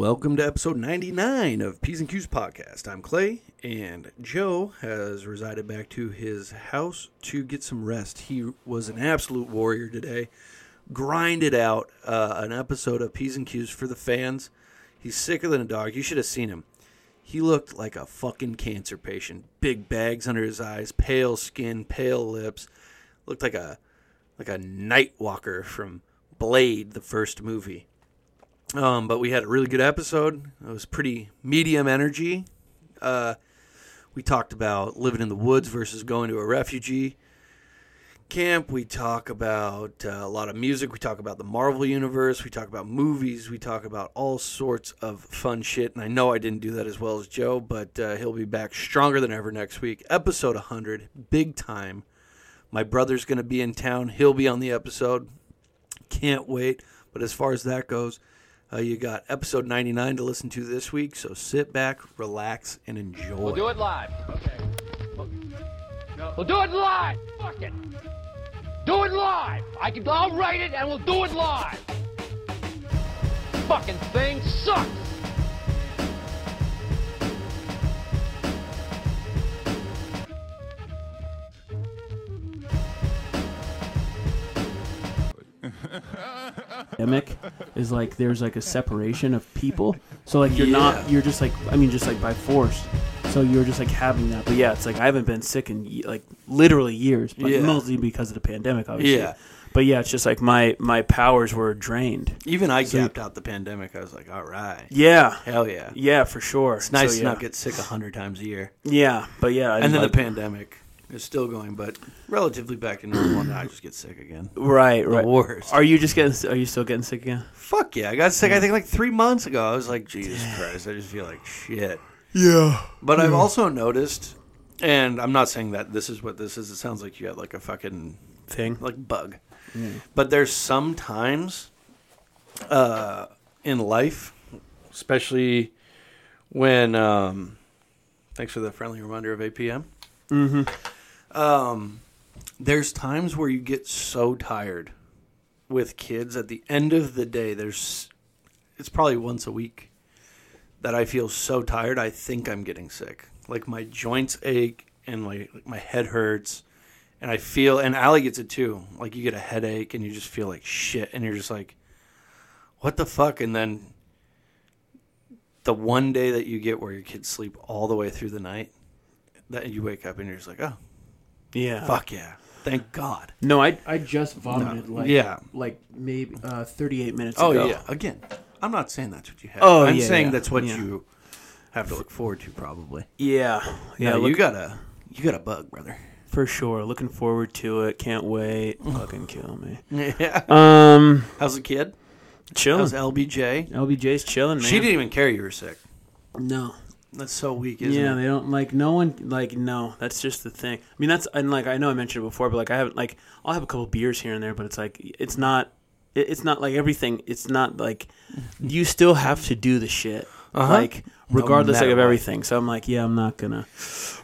Welcome to episode 99 of P's and Q's podcast. I'm Clay, and Joe has resided back to his house to get some rest. He was an absolute warrior today, grinded out uh, an episode of P's and Q's for the fans. He's sicker than a dog. You should have seen him. He looked like a fucking cancer patient. Big bags under his eyes, pale skin, pale lips. Looked like a like a night walker from Blade, the first movie. Um, but we had a really good episode. It was pretty medium energy. Uh, we talked about living in the woods versus going to a refugee camp. We talk about uh, a lot of music. We talk about the Marvel universe. We talk about movies. We talk about all sorts of fun shit. And I know I didn't do that as well as Joe, but uh, he'll be back stronger than ever next week. Episode 100, big time. My brother's going to be in town. He'll be on the episode. Can't wait. But as far as that goes, uh, you got episode 99 to listen to this week, so sit back, relax, and enjoy. We'll do it live. Okay. We'll do it live. Fuck it. Do it live. I can. I'll write it and we'll do it live. Fucking thing sucks. Pandemic is like there's like a separation of people. So like you're not you're just like I mean just like by force. So you're just like having that. But yeah, it's like I haven't been sick in like literally years, but Yeah. mostly because of the pandemic, obviously. Yeah. But yeah, it's just like my my powers were drained. Even I gapped out the pandemic. I was like, all right. Yeah. Hell yeah. Yeah, for sure. It's nice So, to yeah. not get sick a hundred times a year. Yeah, but yeah, I And then like- the pandemic is still going, but relatively back to normal, and I just get sick again. right, right. worst. Are you just getting? Are you still getting sick again? Fuck yeah. I got sick, I think, like three months ago. I was like, Jesus Christ, I just feel like shit. Yeah. But I've also noticed, and I'm not saying that this is what this is. It sounds like you got like a fucking Thing. like bug. But there's some times uh, in life, especially when. Um, thanks for the friendly reminder of APM. Mm-hmm. Um, there's times where you get so tired with kids. At the end of the day, there's it's probably once a week that I feel so tired. I think I'm getting sick. Like my joints ache and my my head hurts and I feel, and Allie gets it too. Like you get a headache and you just feel like shit, and you're just like, what the fuck? And then the one day that you get where your kids sleep all the way through the night, that you wake up and you're just like, oh, Yeah. fuck yeah, thank God. No, I I just vomited like Yeah. like maybe uh, 38 minutes Oh ago. yeah, again, I'm not saying that's what you have. Oh, I'm yeah, saying yeah, that's what yeah. you have to look forward to, probably. Yeah. Yeah, Yeah, you got a you got a bug, brother. For sure. Looking forward to it. Can't wait. Fucking kill me. yeah. Um, How's the kid? chilling. How's LBJ? LBJ's chilling, man. She didn't even care you were sick. No. That's so weak, isn't yeah, it? they don't like no one like no. That's just the thing. I mean, that's and like I know I mentioned it before, but like I haven't like I'll have a couple beers here and there, but it's like it's not. it- It's not like everything. It's not like you still have to do the shit, Uh-huh. like regardless like matter of what. everything. So I'm like, yeah, I'm not gonna.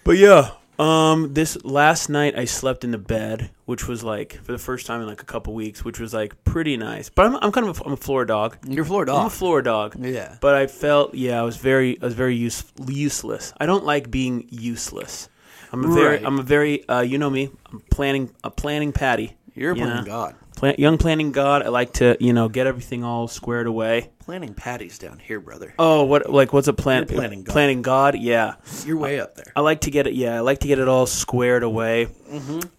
But yeah, um, this last night I slept in the bed, which was like for the first time in like a couple weeks, which was like pretty nice. But I'm I'm kind of a, I'm a floor dog. You're a floor dog. I'm a floor dog. Yeah. But I felt yeah, I was very I was very use, useless. I don't like being useless. I'm a very Right. I'm a very uh, you know me. I'm planning a planning patty. You're a planning god. Plan, young planning god. I like to you know get everything all squared away. Planning patties down here, brother. Oh, what like what's a plan? You're planning god. Planning god. Yeah. You're way up there. I like to get it. Yeah, I like to get it all squared away.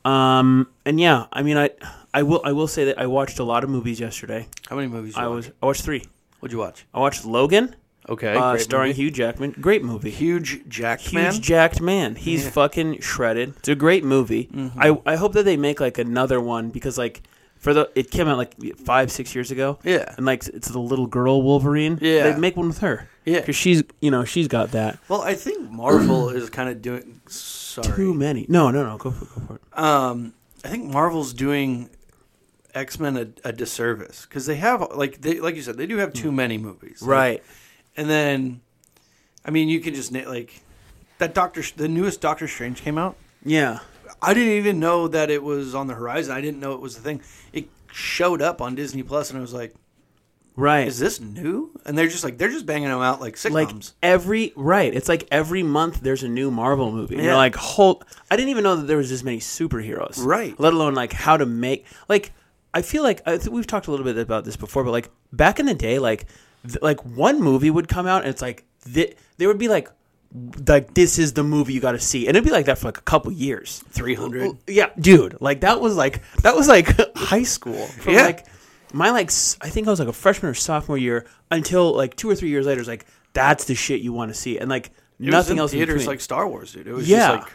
Um, and yeah, I mean, I, I will, I will say that I watched a lot of movies yesterday. How many movies? You I watch? was, I watched three. What'd you watch? I watched Logan, Okay, uh, great starring movie. Hugh Jackman. Great movie. huge Jack Huge man. jacked man. He's fucking shredded. It's a great movie. Mm-hmm. I, I hope that they make like another one because like for the it came out like five six years ago. Yeah. and like it's the little girl Wolverine. Yeah. they make one with her. Yeah. because she's you know she's got that. well, I think Marvel is kind of doing. Sorry. Too many. No, no, no. Go for, go for it. Um, I think Marvel's doing X Men a, a disservice because they have like they like you said they do have too many movies. Like, Right. and then, I mean, you can just like that Doctor the newest Doctor Strange came out. Yeah. I didn't even know that it was on the horizon. I didn't know it was a thing. It showed up on Disney Plus, and I was like, Right. Is this new? And they're just like they're just banging them out like sitcoms. like every right it's like every month there's a new marvel movie and Yeah. you're like hold i didn't even know that there was this many superheroes Right. let alone like how to make like i feel like I think we've talked a little bit about this before but like back in the day like th- like one movie would come out and it's like th- there would be like like this is the movie you got to see and it'd be like that for like a couple years three hundred. yeah, dude. Like that was like that was like high school. From Yeah. like my like I think I was like a freshman or sophomore year until like two or three years later. It's like that's the shit you want to see, and like nothing else. Theaters like Star Wars, dude. It was Yeah. just like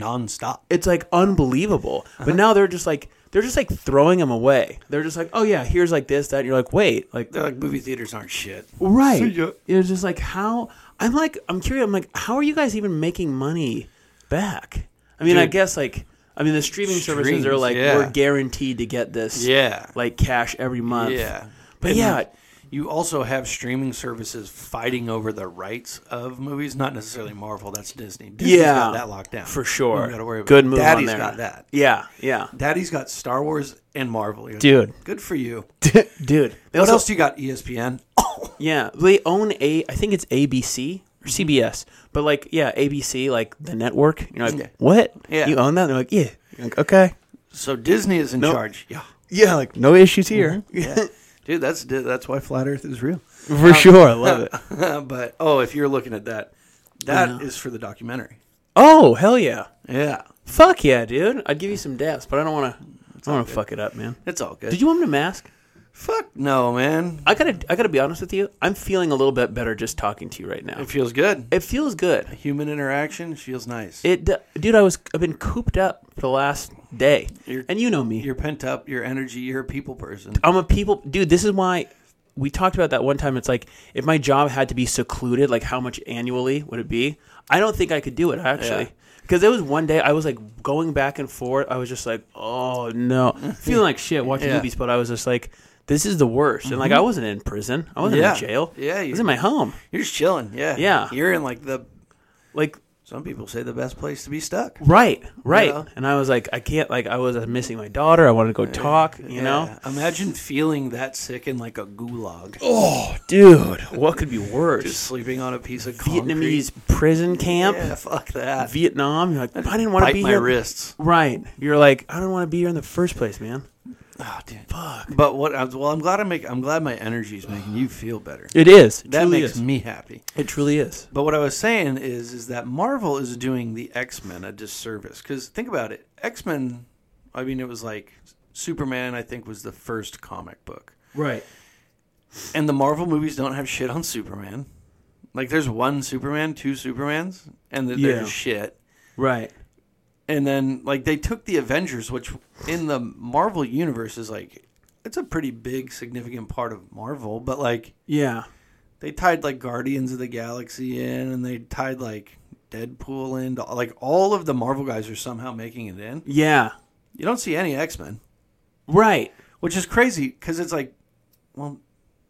nonstop. it's like unbelievable. Uh-huh. But now they're just like they're just like throwing them away. They're just like, oh yeah, here's like this, that. And you're like, wait, like They're like movie theaters aren't shit. right? It's just like how I'm like I'm curious. I'm like, how are you guys even making money back? I mean, I guess like. I mean, the streaming services are like yeah. we're guaranteed to get this, Yeah. like cash every month. Yeah. But And yeah, you also have streaming services fighting over the rights of movies, not necessarily Marvel. That's Disney. Disney's Yeah, got that locked down for sure. Gotta worry about Good it. move on Daddy's there. got that. Yeah, yeah, Daddy's got Star Wars and Marvel. You're like, Dude. good for you. dude. What also- else do you got? ESPN. Oh, Yeah, they own a. I think it's ABC or CBS, but like, yeah, ABC, like the network. You're like, Yeah. what? Yeah. you own that? They're like, yeah. Like, okay. so Disney is in No. charge. Yeah, Yeah, like no issues here. Mm-hmm. yeah. dude. That's that's why flat Earth is real. For um, sure, I love it. but oh, if you're looking at that, that is for the documentary. Oh hell yeah! Yeah, Fuck yeah, dude! I'd give you some daps, but I don't want to. I don't want to fuck it up, man. it's all good. Did you want me to mask? Fuck no, man. I gotta. I gotta be honest with you. I'm feeling a little bit better just talking to you right now. It feels good. It feels good. Human interaction feels nice. It, d- dude, I was. I've been cooped up for the last day, You're- and you know me. You're pent up. Your energy. You're a people person. I'm a people dude. This is why we talked about that one time. It's like if my job had to be secluded, like how much annually would it be? I don't think I could do it actually. Yeah. Because there was one day I was like going back and forth. I was just like, oh no, feeling like shit watching Yeah. Movies. But I was just like, this is the worst. And like I mm-hmm. wasn't in prison. I wasn't Yeah. in jail. Yeah, I you- was in my home. You're just chilling. Yeah. Yeah. You're in like the. Like Some people say the best place to be stuck. right, right. know? And I was like, I can't. Like I was missing my daughter. I wanted to go talk. You know. Yeah. Imagine feeling that sick in like a gulag. Oh, dude, what could be worse? Just sleeping on a piece of concrete. Vietnamese prison camp. Yeah, fuck that. Vietnam. You're like, I didn't want to Bite be my here. wrists. Right. You're like, I don't want to be here in the first place, man. Oh, dude. Fuck. But what? I'm- Well, I'm glad I make. I'm glad my energy is making you feel better. It is. It That makes is. me happy. It truly is. But what I was saying is, is that Marvel is doing the X Men a disservice. Because think about it, X Men. I mean, it was like Superman. I think was the first comic book, Right. and the Marvel movies don't have shit on Superman. Like, there's one Superman, two Supermans, and th- Yeah. there's shit. Right. And then, like, they took the Avengers, which in the Marvel universe is like, it's a pretty big, significant part of Marvel. But like, Yeah. they tied like Guardians of the Galaxy in, and they tied like Deadpool in. Like all of the Marvel guys are somehow making it in. Yeah. You don't see any X Men, Right. which is crazy because it's like, well,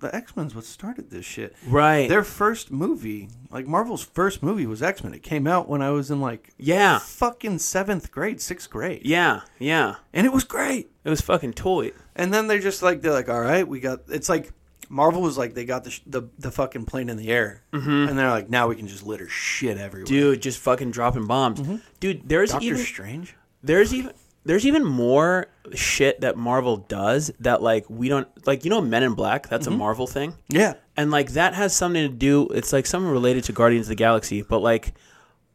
the X Men's what started this shit. Right. Their first movie, like Marvel's first movie, was X Men. It came out when I was in like yeah. fucking seventh grade, sixth grade, Yeah. Yeah. and it was great. It was fucking toy. And then they're just like they're like, all right, we got. It's like Marvel was like they got the sh- the, the fucking plane in the air, mm-hmm. and they're like, now we can just litter shit everywhere. Dude, just fucking dropping bombs. Dude, there's Doctor even Strange. there's even there's even more shit that Marvel does that like we don't like you know Men in Black, that's a mm-hmm. Marvel thing. Yeah, and like that has something to do. It's like something related to Guardians of the Galaxy, but like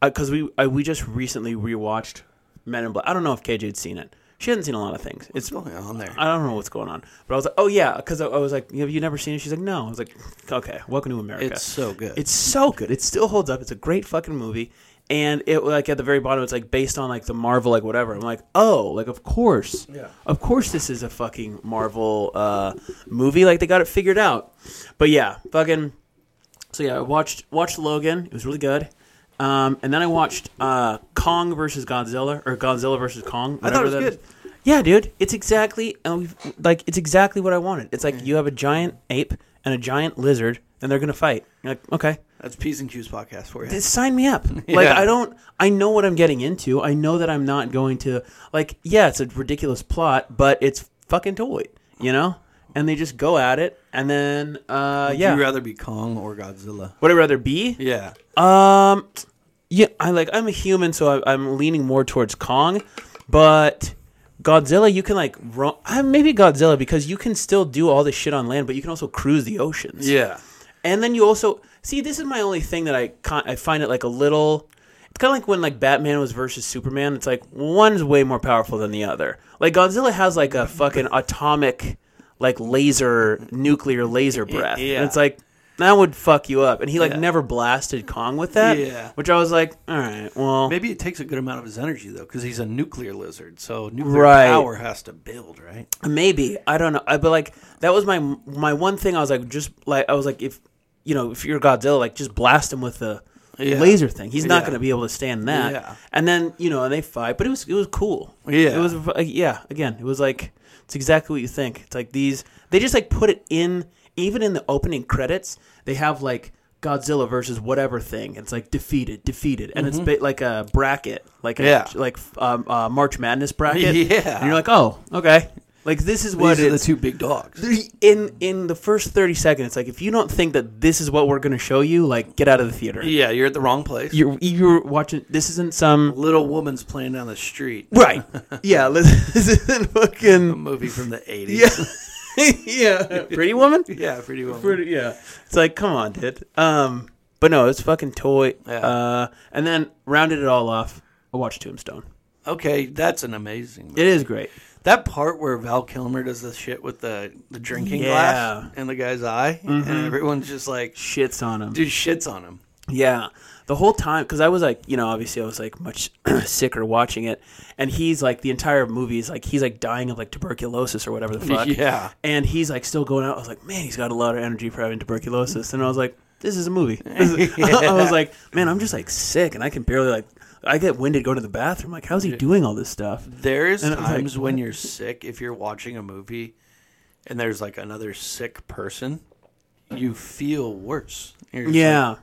uh, because we I, we just recently rewatched Men in Black. I don't know if KJ had seen it. She hasn't seen a lot of things. It's going on there? I don't know what's going on, but I was like, oh yeah, because I, I was like, have you never seen it? She's like, no. I was like, okay, welcome to America. It's so good. It's so good. It still holds up. It's a great fucking movie. And it like at the very bottom, it's like based on like the Marvel like whatever. I'm like, oh, like of course, Yeah. of course this is a fucking Marvel uh, movie. Like they got it figured out. But yeah, fucking. So yeah, I watched watched Logan. It was really good. Um, and then I watched uh, Kong versus Godzilla or Godzilla versus Kong. I thought it was good. is. Yeah, dude, it's exactly like it's exactly what I wanted. It's like you have a giant ape and a giant lizard, and they're gonna fight. You're like, okay, That's P's and Q's podcast for you. just sign me up. Like I don't, I know what I'm getting into. I know that I'm not going to like. Yeah, it's a ridiculous plot, but it's fucking toy, you know. and they just go at it, and then uh, Would yeah, you rather be Kong or Godzilla? would I rather be? Yeah. Um, yeah, I like I'm a human, so I, I'm leaning more towards Kong, but Godzilla, you can like run. Uh, maybe Godzilla because you can still do all this shit on land, but you can also cruise the oceans. Yeah. and then you also see. This is my only thing that I con- I find it like a little. It's kind of like when like Batman was versus Superman. It's like one's way more powerful than the other. Like Godzilla has like a fucking atomic, like laser, nuclear laser breath. yeah. And it's like that would fuck you up. And he like Yeah. never blasted Kong with that. Yeah. Which I was like, all right, well, Maybe it takes a good amount of his energy though, because he's a nuclear lizard. So nuclear Right. power has to build, right? Maybe I don't know. I, but like that was my my one thing. I was like, just like I was like, if you know, if you're Godzilla, like just blast him with the Yeah. laser thing. He's not Yeah. going to be able to stand that. Yeah. And then you know, and they fight, but it was it was cool. Yeah. it was yeah. Again, it was like it's exactly what you think. It's like these. They just like put it in even in the opening credits. They have like. Godzilla versus whatever thing. It's like defeated, defeated, and it's ba- like a bracket, like a, Yeah. like um, uh, March Madness bracket. Yeah. and you're like, oh, okay. Like this is what These are the two big dogs. in in the first 30 seconds it's like if you don't think that this is what we're going to show you like get out of the theater Yeah, you're at the wrong place. you're you're watching this isn't some Little woman's playing down the street. right yeah this isn't A fucking movie from the 80s. yeah yeah pretty woman Yeah, pretty woman. pretty yeah it's like come on dude um but no it's fucking toy Yeah. uh and then rounded it all off i watched tombstone Okay, that's an amazing movie. it is great That part where Val Kilmer does the shit with the, the drinking Yeah. glass in the guy's eye, and mm-hmm. everyone's just like, shits on him dude, shits on him. Yeah, the whole time because I was like, you know, obviously I was like much sicker watching it, and he's like the entire movie is like he's like dying of like tuberculosis or whatever the fuck. Yeah. and he's like still going out. I was like, man, he's got a lot of energy for having tuberculosis, and I was like, this is a movie. I was like, man, I'm just like sick, and I can barely like. I get winded going to the bathroom. Like, how's he doing all this stuff? There's And was like, times when you're sick, if you're watching a movie and there's like another sick person, you feel worse. You're just Yeah.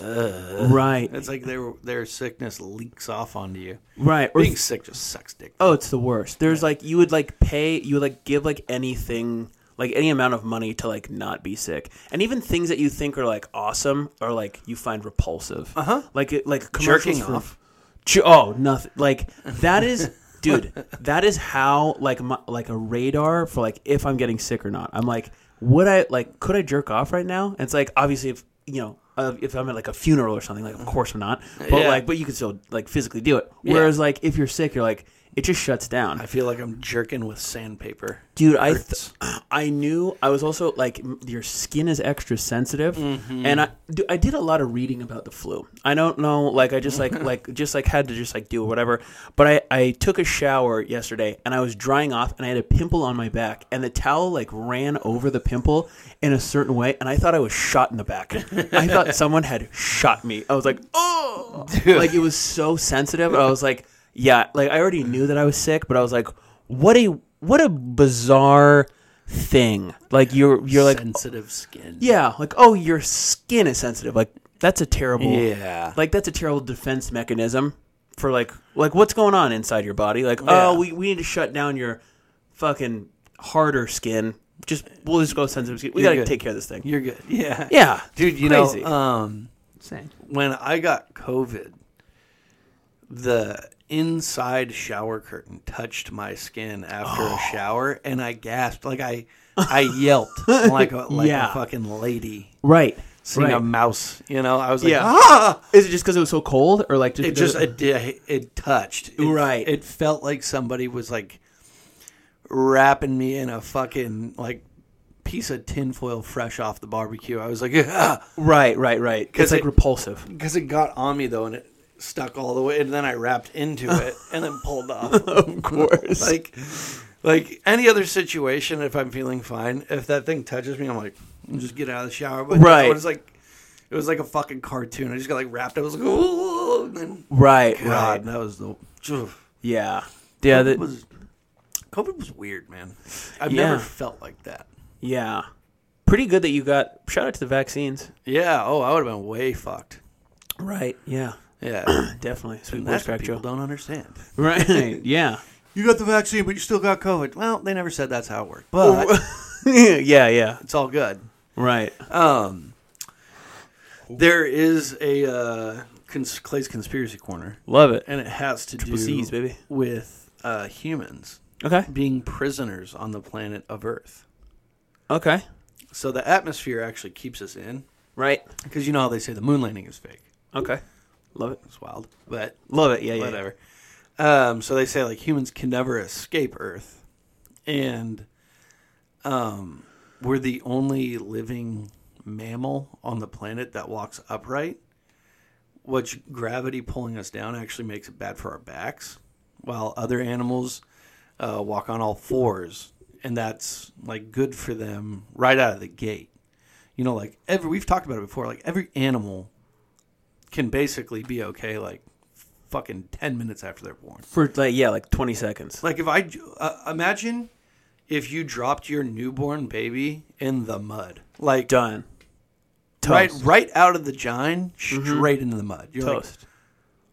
like, right. it's like their their sickness leaks off onto you. Right. Or Being sick just sucks dick. Oh, it's the worst. There's like you would like pay you would like give like anything like any amount of money to like not be sick. And even things that you think are like awesome are like you find repulsive. Uh-huh. Like it like commercials Jerking for- off. Ju- oh, nothing. Like that is dude, that is how like my, like a radar for like if I'm getting sick or not. I'm like would I like could I jerk off right now? And it's like obviously if you know uh, if I'm at like a funeral or something, like of course I'm not. But Yeah. like, but you can still like physically do it. Whereas like if you're sick, you're like it just shuts down. I feel like I'm jerking with sandpaper. Dude, I th- I knew I was also like your skin is extra sensitive, Mm-hmm. and I do, I did a lot of reading about the flu. I don't know, like I just like like just like had to just like do whatever. But I I took a shower yesterday and I was drying off and I had a pimple on my back and the towel like ran over the pimple in a certain way and I thought I was shot in the back. I thought someone had shot me. I was like, oh, Dude. like it was so sensitive. I was like, yeah, like I already knew that I was sick, but I was like, what a what a bizarre thing. Like you're you're like sensitive skin. yeah, like oh your skin is sensitive. Like that's a terrible Yeah. like that's a terrible defense mechanism for like like what's going on inside your body. Like Yeah. oh we, we need to shut down your fucking harder skin. Just we'll just go sensitive skin. We You're gotta good. take care of this thing. You're good. Yeah. Yeah, Dude, you crazy. know, um, Insane. when I got COVID, the inside shower curtain touched my skin after Oh. a shower, and I gasped like I, I yelped like a like Yeah. a fucking lady Right. seeing right. a mouse. You know, I was like, Yeah. ah! Is it just because it was so cold, or like just It just it did it touched It- Right. It felt like somebody was like wrapping me in a fucking like piece of tinfoil fresh off the barbecue. I was like, ah. right, right, right? It's 'Cause like it- repulsive. because it got on me though, and it stuck all the way, and then I wrapped into it and then pulled off. Of course. like, like any other situation, if I'm feeling fine, if that thing touches me, I'm like, just get out of the shower. But Right. it was like, it was like a fucking cartoon. I just got like wrapped. I was like, oh, then right, God, right. that was the. ugh. Yeah, yeah, COVID that, was COVID was weird, man. I've Yeah. never felt like that. yeah. Pretty good that you got. Shout out to the vaccines. Yeah. Oh, I would have been way fucked. Right. Yeah. Yeah. Definitely. Sweet voice that's what people don't understand. Right. yeah. You got the vaccine, but you still got COVID. Well, they never said that's how it worked. But yeah, yeah. It's all good. Right. Um, there is a uh, cons- Clay's conspiracy corner, Love it. and it has to Triple do C's, baby. with uh, humans Okay. being prisoners on the planet of Earth. Okay. So the atmosphere actually keeps us in, Right. because you know how they say the moon landing is fake. Okay. Love it. It's wild, but Love it. Yeah, yeah. whatever. Um, so they say like humans can never escape Earth, and um, we're the only living mammal on the planet that walks upright. Which gravity pulling us down actually makes it bad for our backs, while other animals uh, walk on all fours, and that's like good for them right out of the gate. You know, like every we've talked about it before. Like every animal can basically be okay like fucking 10 minutes after they're born. For like yeah, like twenty seconds. Like if I uh, imagine if you dropped your newborn baby in the mud. Like Done. Toast. right right out of the gine straight into the mud. You're like, Toast.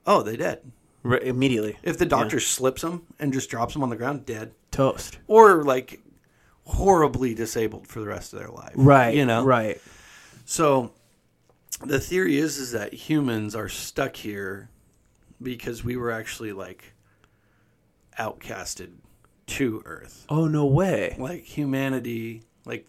"Oh, they dead." Right, immediately. If the doctor slips them and just drops them on the ground, dead. Toast. Or like horribly disabled for the rest of their life. Right. You know. Right. So the theory is is that humans are stuck here because we were actually like outcasted to Earth. Oh no way. Like humanity, like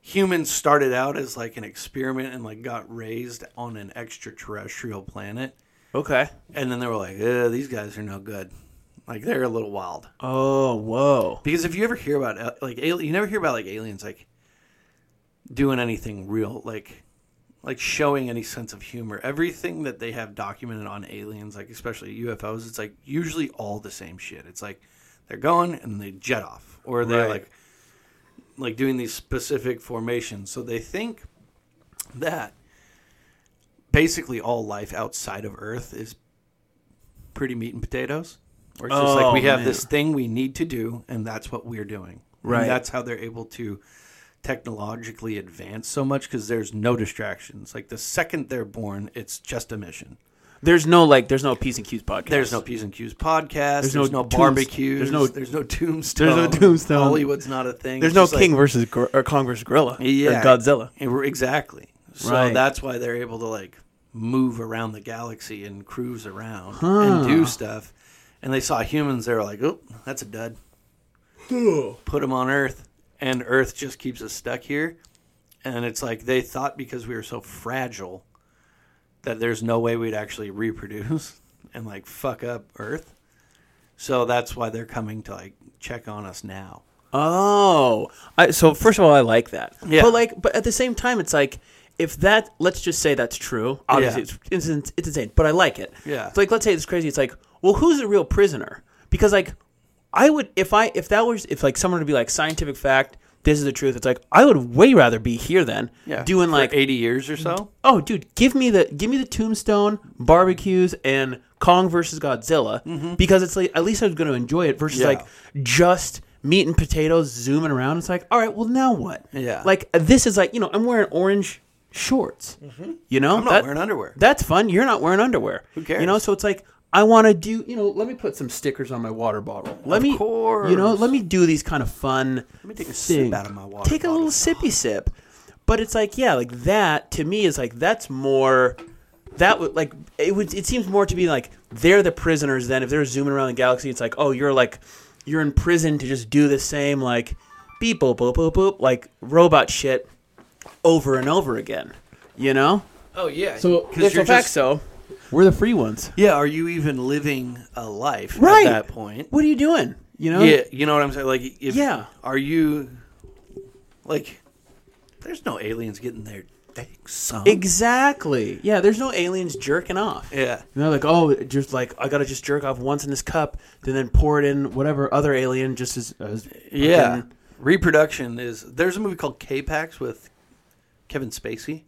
humans started out as like an experiment and like got raised on an extraterrestrial planet, Okay. and then they were like, "These guys are no good." Like they're a little wild. Oh whoa. Because if you ever hear about uh, like you never hear about like aliens like doing anything real like like showing any sense of humor. Everything that they have documented on aliens, like especially UFOs, it's like usually all the same shit. It's like they're going and they jet off, or they're Right. like like doing these specific formations. So they think that basically all life outside of Earth is pretty meat and potatoes. Or it's just like oh, we Oh, have man. this thing we need to do, and that's what we're doing. And Right. that's how they're able to technologically advanced so much because there's no distractions. Like the second they're born, it's just a mission. There's no like. There's no P's and Q's podcast. There's no P's and Q's podcast. There's, There's no, no tombs- barbecues. there's no- there's no tombstone. There's no tombstone. Hollywood's not a thing. There's It's no just like- King versus gor- or Kong versus Gorilla. Yeah. Or Godzilla. And Exactly. So Right. that's why they're able to like move around the galaxy and cruise around Huh. and do stuff. And they saw humans. They were like, "Oh, that's a dud." Put them on Earth, and Earth just keeps us stuck here. And it's like they thought because we were so fragile that there's no way we'd actually reproduce and like fuck up Earth. So that's why they're coming to like check on us now. Oh, I, so first of all, I like that. Yeah. But like, but at the same time, it's like if that. Let's just say that's true. Obviously, Yeah. it's, it's it's insane, but I like it. Yeah. It's like let's say it's crazy. It's like, well, who's the real prisoner? Because like, I would if I if that was if like someone would be like scientific fact. This is the truth. It's like I would way rather be here than Yeah, doing like eighty years or so. oh dude give me the give me the tombstone barbecues and kong versus godzilla because it's like at least i was going to enjoy it versus Mm-hmm. Yeah. like just meat and potatoes zooming around it's like all right well now what Yeah. like this is like you know i'm wearing orange shorts you know Mm-hmm. I'm not That- wearing underwear. that's fun you're not wearing underwear Who cares? you know so it's like i want to do you know let me put some stickers on my water bottle let Of me you know let me do these kind of fun Let me take a sip out of my water Take a little sippy sip. But it's like, yeah, like that to me is like that's more that would like it would it seems more to be like they're the prisoners then if they're zooming around the galaxy it's like, oh, you're like you're in prison to just do the same like beep boop boop boop boop like robot shit over and over again. You know? Oh yeah. So 'Cause if you're fact just- so, we're the free ones. yeah, are you even living a life Right. at that point? What are you doing? You know? Yeah, you know what I'm saying. Like, if, Yeah. Are you like? There's no aliens getting their dicks sunk. Exactly. Yeah, there's no aliens jerking off. yeah. And they're like, oh, just like I gotta just jerk off once in this cup, and then pour it in whatever other alien just as, as uh, Yeah. fucking- Reproduction is. There's a movie called K-Pax with Kevin Spacey.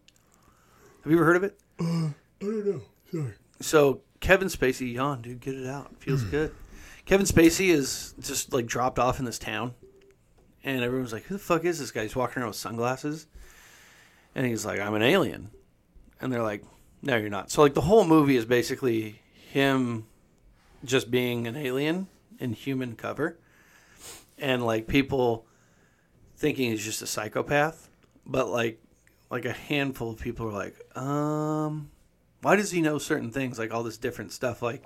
Have you ever heard of it? Uh, I don't know. Sorry. So Kevin Spacey, yawn, dude, get it out. Feels good. Kevin Spacey is just like dropped off in this town, and everyone's like, "Who the fuck is this guy?" He's walking around with sunglasses, and he's like, "I'm an alien," and they're like, "No, you're not." So like the whole movie is basically him just being an alien in human cover, and like people thinking he's just a psychopath, but like like a handful of people are like, um, why does he know certain things like all this different stuff like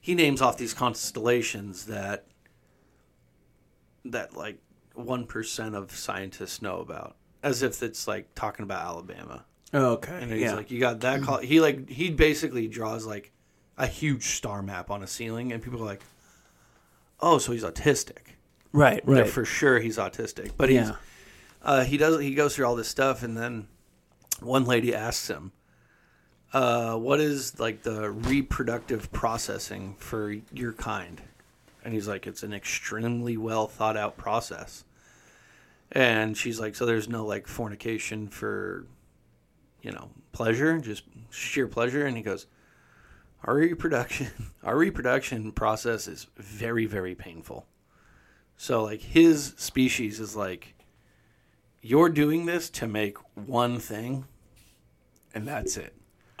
he names off these constellations that that like 1% of scientists know about as if it's like talking about Alabama. Oh, okay. And he's yeah. like, you got that call. He like he basically draws like a huge star map on a ceiling, and people are like, oh, so he's autistic. right, right. for sure he's autistic. But he's yeah. uh, he does he goes through all this stuff, and then one lady asks him, uh, "What is like the reproductive processing for your kind?" And he's like, "It's an extremely well thought out process." And she's like, "So there's no like fornication for, you know, pleasure, just sheer pleasure?" And he goes, "Our reproduction, our reproduction process is very, very painful." So like his species is like you're doing this to make one thing and that's it.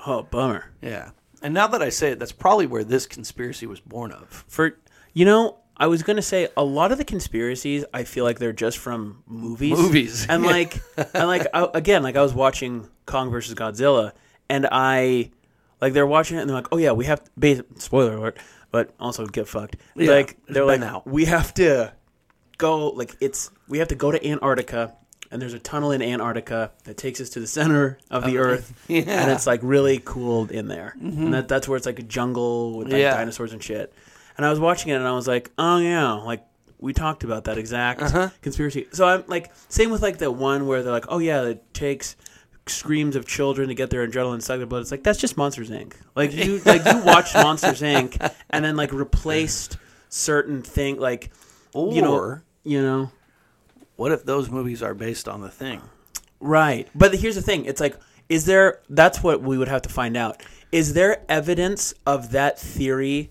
Oh, bummer. Yeah. And now that I say it, that's probably where this conspiracy was born of. For you know, I was gonna say a lot of the conspiracies. I feel like they're just from movies. Movies. and like, and like I, again, like I was watching Kong versus Godzilla, and I like they're watching it, and they're like, "Oh yeah, we have." Base, spoiler alert, but also get fucked. Yeah, like they're like, out. we have to go. Like it's we have to go to Antarctica. And there's a tunnel in Antarctica that takes us to the center of the Earth, yeah. Mm-hmm. and it's like really cool in there. And that, that's where it's like a jungle with like Yeah. dinosaurs and shit. And I was watching it and I was like, oh yeah, like we talked about that exact Uh-huh. conspiracy. So I'm like, same with like the one where they're like, oh yeah, it takes screams of children to get their adrenaline suck their blood. it's like that's just Monsters Inc. Like you like you watched Monsters Inc. and then like replaced certain thing like Or you know you know what if those movies are based on the thing? Right. But here's the thing. It's like, is there, that's what we would have to find out. Is there evidence of that theory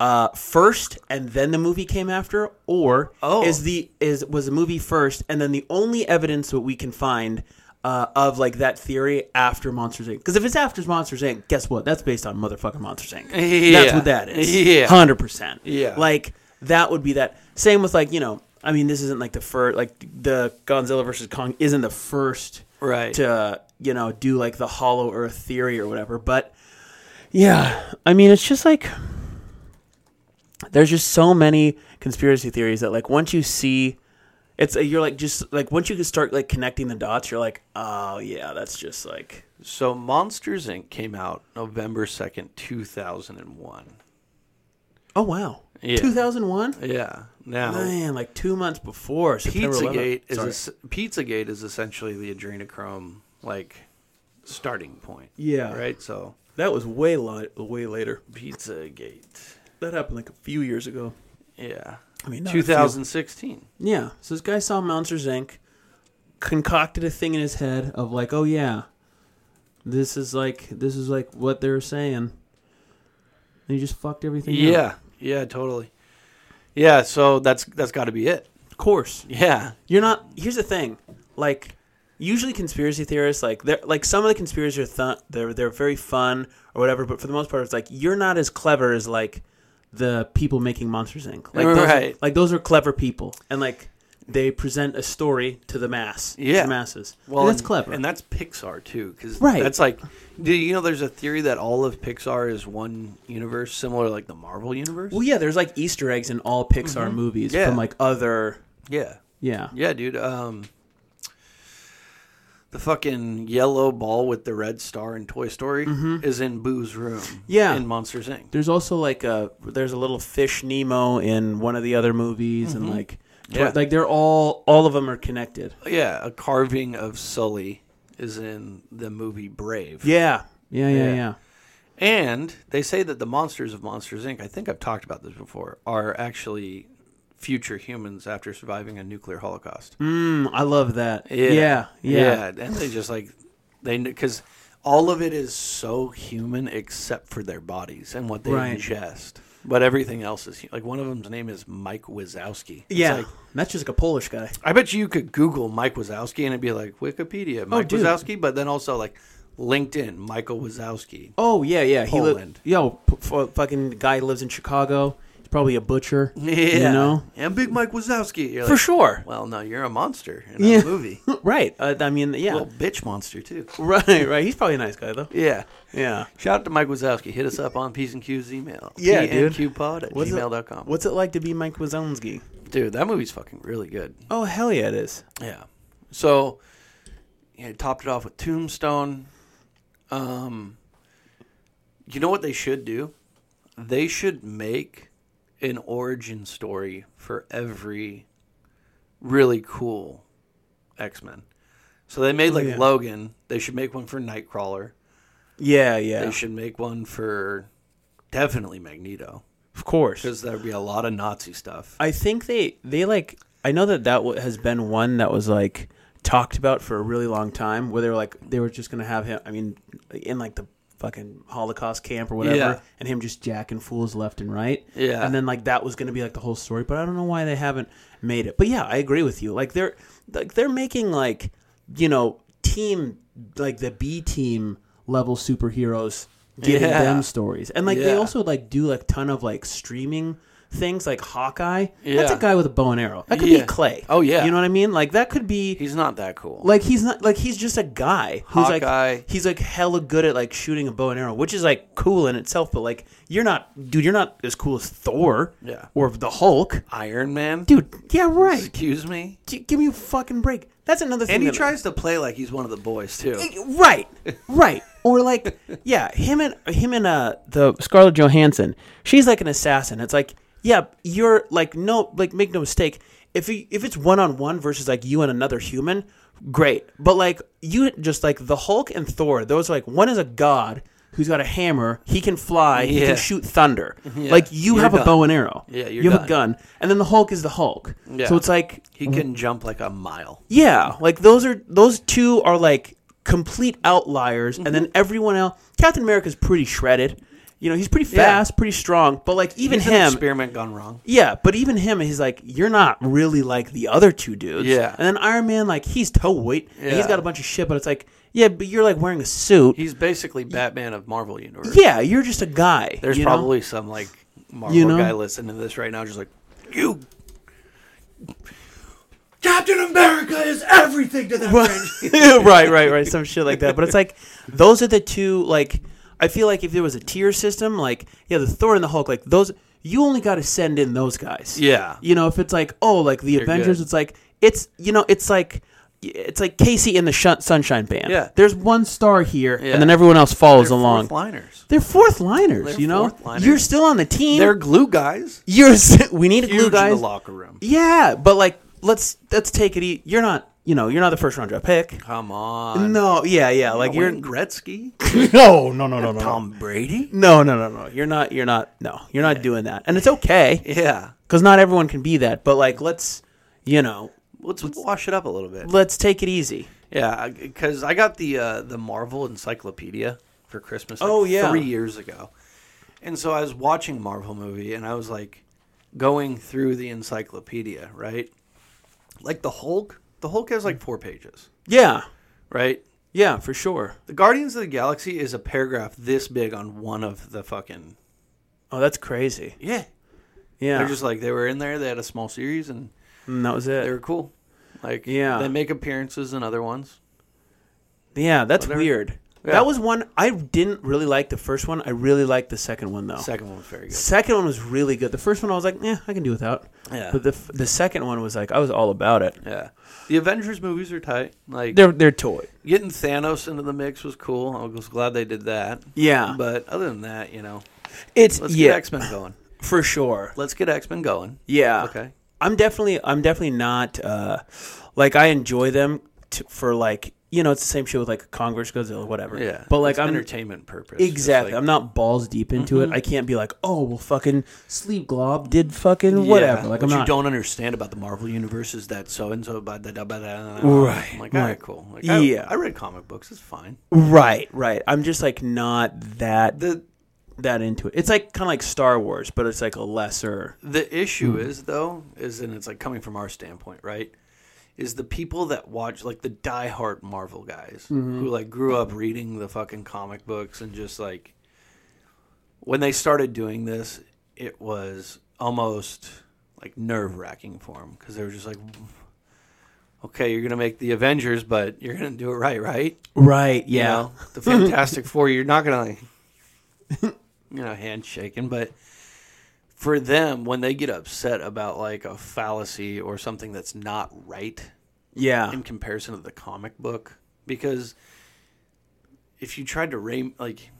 uh, first and then the movie came after? Or Oh. is the, is, was the movie first and then the only evidence that we can find uh, of like that theory after Monsters Inc. Because if it's after Monsters Inc., guess what? That's based on motherfucking Monsters Inc. Yeah. That's what that is. Yeah. hundred percent. Yeah. like that would be that. Same with like you know. I mean, this isn't like the first. Like the Godzilla versus Kong isn't the first Right. to you know do like the Hollow Earth theory or whatever. But yeah, I mean, it's just like there's just so many conspiracy theories that like once you see. It's a, you're like just like once you can start like connecting the dots, you're like, oh yeah, that's just like So Monsters Inc. came out November 2nd, 2001. oh wow, Yeah. 2001. Yeah. Now Man, like two months before September 11th. Pizzagate is Sorry. es- Pizzagate is essentially the adrenochrome like starting point. Yeah. Right? So that was way li- way later. Pizzagate. That happened like a few years ago. Yeah. I mean, not few. 2016. Yeah. So this guy saw Monsters Inc. concocted a thing in his head of like, oh yeah, this is like this is like what they're saying. And he just fucked everything. up. Yeah. Totally. Yeah, so that's that's got to be it. Of course. Yeah. You're not. Here's the thing. Like, usually conspiracy theorists, like they're like some of the conspiracies are th- they're they're very fun or whatever, but for the most part, it's like you're not as clever as like the people making Monsters Inc. Like those Right. Like those are clever people, and like they present a story to the mass, to Yeah. the masses. Well, And that's and- clever. and that's Pixar too, because Right. that's like, do you know? There's a theory that all of Pixar is one universe, similar to like the Marvel universe. well, yeah, there's like Easter eggs in all Pixar movies Mm-hmm. Yeah. from like other. yeah, Yeah. yeah, dude. Um, the fucking yellow ball with the red star in Toy Story is in Boo's room. Mm-hmm. Yeah. in Monsters Inc. There's also like a there's a little fish Nemo in one of the other movies, and like Mm-hmm. Yeah. like they're all all of them are connected. Yeah, a carving of Sully is in the movie Brave. Yeah. Yeah, yeah, Yeah. yeah. And they say that the monsters of Monsters Inc. I think I've talked about this before. Are actually future humans after surviving a nuclear holocaust. Mm, I love that. Yeah. Yeah. Yeah. and they just like they because all of it is so human except for their bodies and what they Right. ingest. But everything else is like one of them's name is Mike Wazowski. It's Yeah. like- That's just like a Polish guy. I bet you could Google Mike Wazowski and it'd be like Wikipedia oh, Mike Oh, dude. Wazowski, but then also like LinkedIn Michael Wazowski. Oh, yeah, yeah. He li- Poland. Yo, p- f- fucking guy lives in Chicago. Probably a butcher. Yeah, You know? and Big Mike Wazowski. For sure. Well, no, you're a monster in Yeah. a movie. right. Uh, I mean, yeah. Little bitch monster too. right, right. He's probably a nice guy though. Yeah. Yeah. Shout out to Mike Wazowski. Hit us up on P's and Q's email. Yeah, dude. PNQpod at What's it- gmail.com. What's it like to be Mike Wazowski? Dude, that movie's fucking really good. Oh hell yeah, it is. Yeah. So, know, topped it off with Tombstone. Um, you know what they should do? They should make an origin story for every really cool X Men. So they made oh, like yeah. Logan. They should make one for Nightcrawler. Yeah, yeah. They should make one for definitely Magneto Of course. because there'd be a lot of Nazi stuff. I think they they like I know that that has been one that was like talked about for a really long time where they were like they were just going to have him I mean in like the fucking Holocaust camp or whatever Yeah. and him just jacking fools left and right. Yeah. And then like that was going to be like the whole story, but I don't know why they haven't made it. But yeah, I agree with you. Like they're like they're making like you know team like the B team level superheroes giving Yeah. them stories. And like they also like do like ton of like streaming things like Hawkeye. That's a guy with a bow and arrow. That could Yeah. be Clay. Oh, yeah. You know what I mean? Like that could be He's not that cool. like he's not like he's just a guy who's Hawkeye. like he's like hella good at like shooting a bow and arrow, which is like cool in itself. But like you're not, dude. You're not as cool as Thor, Yeah. or the Hulk, Iron Man. dude. Yeah, right. Excuse me. G- give me a fucking break. That's another thing. And he tries to play like he's one of the boys too. right, right, or like yeah, him and him and uh the Scarlett Johansson. She's like an assassin. It's like yeah, you're like no like make no mistake. If you, if it's one on one versus like you and another human, great. But like you just like the Hulk and Thor, those are like one is a god who's got a hammer, he can fly, he can shoot thunder. Yeah, Like you you're have a bow and arrow. Yeah, you're you have a gun, and then the Hulk is the Hulk. Yeah. So it's like He can jump like a mile. yeah, like those are those two are like complete outliers, and Mm-hmm. then everyone else. Captain America's pretty shredded. You know, he's pretty fast, pretty strong, but like even He's him, experiment gone wrong. yeah, but even him, he's like, you're not really like the other two dudes. Yeah. and then Iron Man, like he's toe weight, and he's Yeah. got a bunch of shit, but it's like, yeah, but you're like wearing a suit. He's basically Batman of Marvel universe. yeah, you're just a guy. There's you know? probably some like Marvel You know? guy listening to this right now, just like you. Captain America is everything to them. right, right, right. Some shit like that. But it's like those are the two. Like I feel like if there was a tier system, like yeah, the Thor and the Hulk, like those, you only got to send in those guys. Yeah. You know, if it's like oh, like the Avengers, good. it's like it's you know, it's like. It's like KC in the Sh- Sunshine Band. Yeah. there's one star here, Yeah. and then everyone else follows They're along. fourth liners. They're fourth liners. They're you know, fourth liners. you're still on the team. They're glue guys. you're. We need a Huge glue in guys. the locker room. Yeah, but like let's let's take it. E- you're not. You know, you're not the first round draft pick. Come on. No, yeah, yeah. Like you're Wayne Gretzky, no, no, no, no, no, Tom Brady. no, no, no, no. You're not. You're not. No, you're not doing that, and it's okay Yeah. because not everyone can be that. But like, let's, you know, Let's, wash it up a little bit. let's take it easy. Yeah, because I got the uh, the Marvel Encyclopedia for Christmas. Like Oh, yeah. three years ago, and so I was watching Marvel movie, and I was like going through the encyclopedia, right? Like the Hulk, the Hulk has like hmm. four pages, Yeah, right? yeah, for sure. The Guardians of the Galaxy is a paragraph this big on one of the fucking Oh, that's crazy. yeah. Yeah, They're just like they were in there. They had a small series, and and that was it. they it. were cool. Like Yeah. they make appearances in other ones. Yeah, that's Whatever. weird. Yeah. That was one I didn't really like. The first one, I really liked the second one though. Second one was very good. Second one was really good. The first one I was like, yeah, I can do without. Yeah. But the f- the second one was like, I was all about it. Yeah, the Avengers movies are tight. Like They're they're toy. Getting Thanos into the mix was cool. I was glad they did that. Yeah, But other than that, you know, it's let's yeah get X Men going. for sure. Let's get X Men going. Yeah. Okay. I'm definitely I'm definitely not uh like I enjoy them for like you know it's the same shit with like Congress Godzilla whatever. Yeah. But like It's I'm entertainment purpose. Exactly. like- I'm not balls deep into it. I can't be like, "Oh, well fucking Sleep Glob did fucking Yeah, whatever." Like what I'm you not don't understand about the Marvel universe is that so and so about that. Right, I'm like, all right, right. cool. Like, I, Yeah. I read comic books. It's fine. Right, right. I'm just like not that The that into it. It's like kind of like Star Wars, but it's like a lesser. the issue Hmm. is though is and it's like coming from our standpoint, right? Is the people that watch like the diehard Marvel guys Mm-hmm. who like grew up reading the fucking comic books and just like when they started doing this, it was almost like nerve wracking for them because they were just like, okay, you're gonna make the Avengers, but you're gonna do it right, right? Right. You Yeah. know, the Fantastic Four, you're not gonna like, you know, handshaking, but for them, when they get upset about like a fallacy or something that's not right Yeah. in comparison to the comic book, because if you tried to rame like,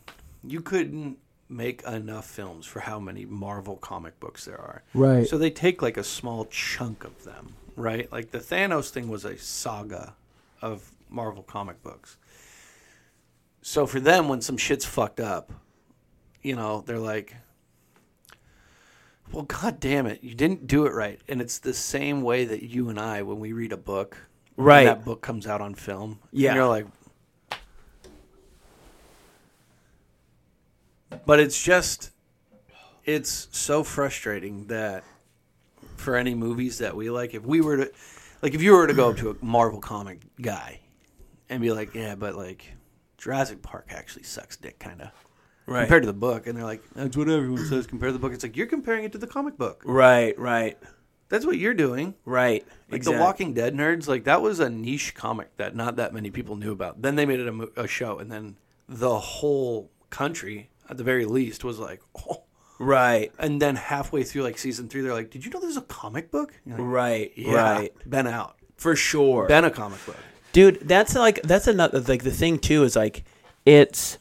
you couldn't make enough films for how many Marvel comic books there are. Right. So they take like a small chunk of them, right? Like the Thanos thing was a saga of Marvel comic books. So for them, when some shit's fucked up, you know, they're like, well, god damn it, you didn't do it right. And it's the same way that you and I, when we read a book, Right. that book comes out on film, Yeah. and you're like, but it's just, it's so frustrating that for any movies that we like, if we were to, like, if you were to go up to a Marvel comic guy and be like, yeah, but like, Jurassic Park actually sucks dick, kind of. Right. Compared to the book, and they're like, "That's what everyone says." Compared to the book, it's like you're comparing it to the comic book. right. Right. That's what you're doing. Right. Like exactly. the Walking Dead nerds, like that was a niche comic that not that many people knew about. Then they made it a, a show, and then the whole country, at the very least, was like, "Oh." Right. And then halfway through, like season three, they're like, "Did you know there's a comic book?" Like, Right. Yeah, Right. been out, For sure. been a comic book. dude that's like that's another like the thing too is like it's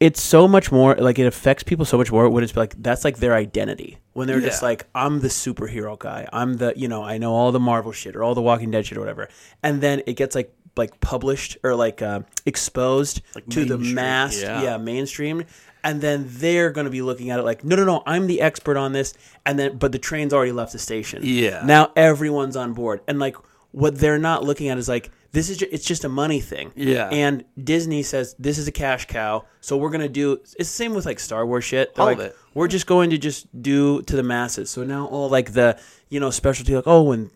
it's so much more like it affects people so much more when it's like that's like their identity. When they're just like i'm the superhero guy. I'm the you know i know all the marvel shit or all the walking dead shit or whatever. And then it gets like like published or like uh, exposed Like to the mass yeah. yeah mainstream. And then they're going to be looking at it like no no no i'm the expert on this. And then but the train's already left the station. Yeah. now everyone's on board. And like what they're not looking at is like this is ju- it's just a money thing Yeah. and disney says this is a cash cow so we're going to do it's the same with like star wars shit They're All like of it. we're just going to just do to the masses so now all like the you know specialty like oh when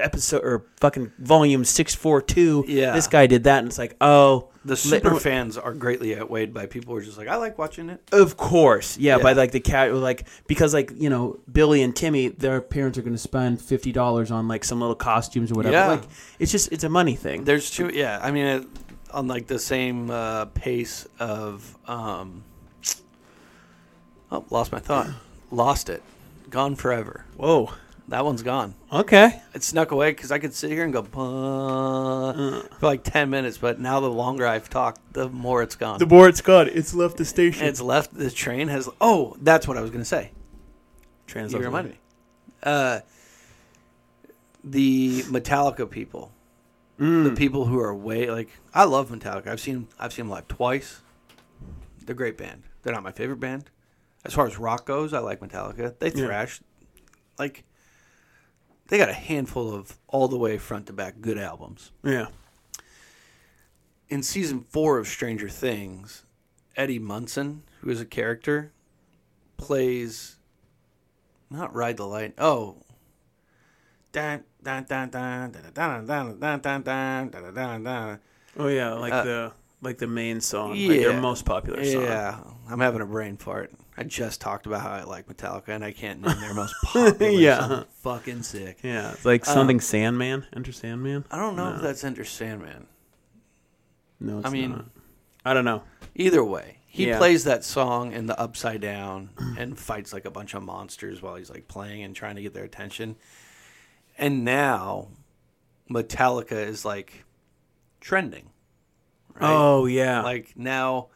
episode or fucking volume 642 Yeah. this guy did that and it's like oh The super fans are greatly outweighed by people who are just like, "I like watching it." of course, yeah, Yeah. By like the cat, like because like you know Billy and Timmy, their parents are going to spend fifty dollars on like some little costumes or whatever. Yeah. Like it's just it's a money thing. There's two, yeah. I mean, it, on like the same uh, pace of, um, oh, lost my thought, lost it, gone forever. Whoa. That one's gone. Okay. It snuck away because I could sit here and go "Buh," for like ten minutes, but now the longer I've talked, the more it's gone. The more it's gone, it's left the station. and it's left. The train has. Oh, that's what I was gonna say. Trans- You reminded me. Uh, the Metallica people, the people who are way like I love Metallica. I've seen I've seen them live twice. They're a great band. They're not my favorite band. As far as rock goes, I like Metallica. They Yeah. thrash like they got a handful of all the way front to back good albums. Yeah. In season four of Stranger Things, Eddie Munson, who is a character, plays not Ride the Light. Oh. Oh yeah, like uh, the like the main song, yeah, like their most popular song. Yeah, I'm having a brain fart. I just talked about how I like Metallica, and I can't name their most popular. Yeah. song. Fucking sick. Yeah, it's like uh, something Sandman, Enter Sandman. I don't know if that's Enter Sandman. No, it's I mean, not. I don't know. Either way, he Yeah. plays that song in the upside down and fights like a bunch of monsters while he's like playing and trying to get their attention. And now Metallica is like trending. Right? Oh yeah, Like now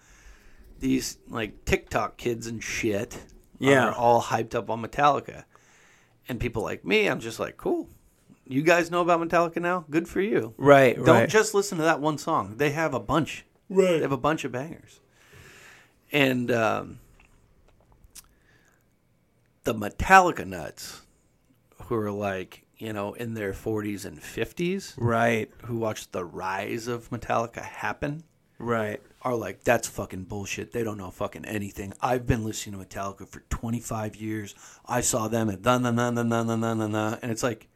these like TikTok kids and shit Yeah. are all hyped up on Metallica. And people like me, I'm just like, cool. You guys know about Metallica now? Good for you. right, Don't right. just listen to that one song. They have a bunch. Right. They have a bunch of bangers. And um, the Metallica nuts, who are like, you know, in their 40s and 50s, right, who watched the rise of Metallica happen, right. Are like, that's fucking bullshit. They don't know fucking anything. I've been listening to Metallica for 25 years. I saw them at na na na na na na na na. And it's like,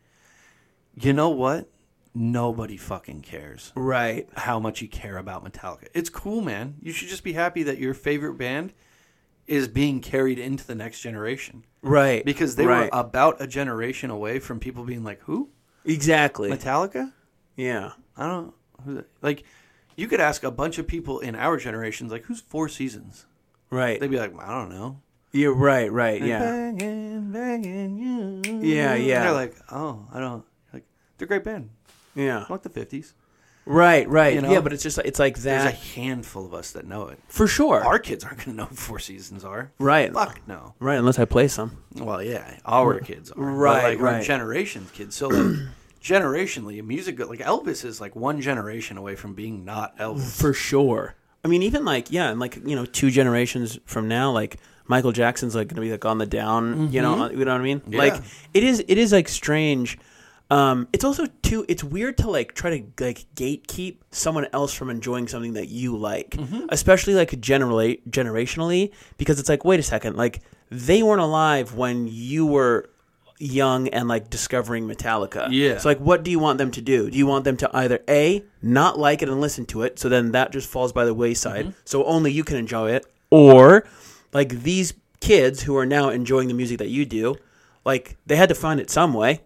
you know what? Nobody fucking cares Right. how much you care about Metallica. It's cool, man. You should just be happy that your favorite band is being carried into the next generation right because they right. were about a generation away from people being like, "Who? exactly Metallica? yeah I don't like." You could ask a bunch of people in our generations, like, "Who's Four Seasons?" right They'd be like, "I don't know." you're right right yeah Banging, banging you. Yeah, yeah. They're like, "Oh, I don't." Like, they're a great band. yeah I like the fifties. right right You know? yeah but it's just it's like There's a that handful of us that know it. for sure Our kids aren't going to know who Four Seasons are. right Fuck no. right unless I play some Well, yeah, our kids are. Right, like, Our right. generation's kids. So, like, generationally, music, like, Elvis is, like, one generation away from being not Elvis. for sure. I mean, even like yeah, and like you know, two generations from now, like Michael Jackson's like going to be like on the down. You know, you know what I mean? Mm-hmm. Yeah. Like it is. It is like strange. Um, it's also too. It's weird to like try to like gatekeep someone else from enjoying something that you like, Mm-hmm. especially like generally generationally, because it's like wait a second, like they weren't alive when you were young and like discovering Metallica. Yeah. So like what do you want them to do? Do you want them to either A, not like it and listen to it, so then that just falls by the wayside, Mm-hmm. so only you can enjoy it, or like these kids who are now enjoying the music that you do, like they had to find it some way.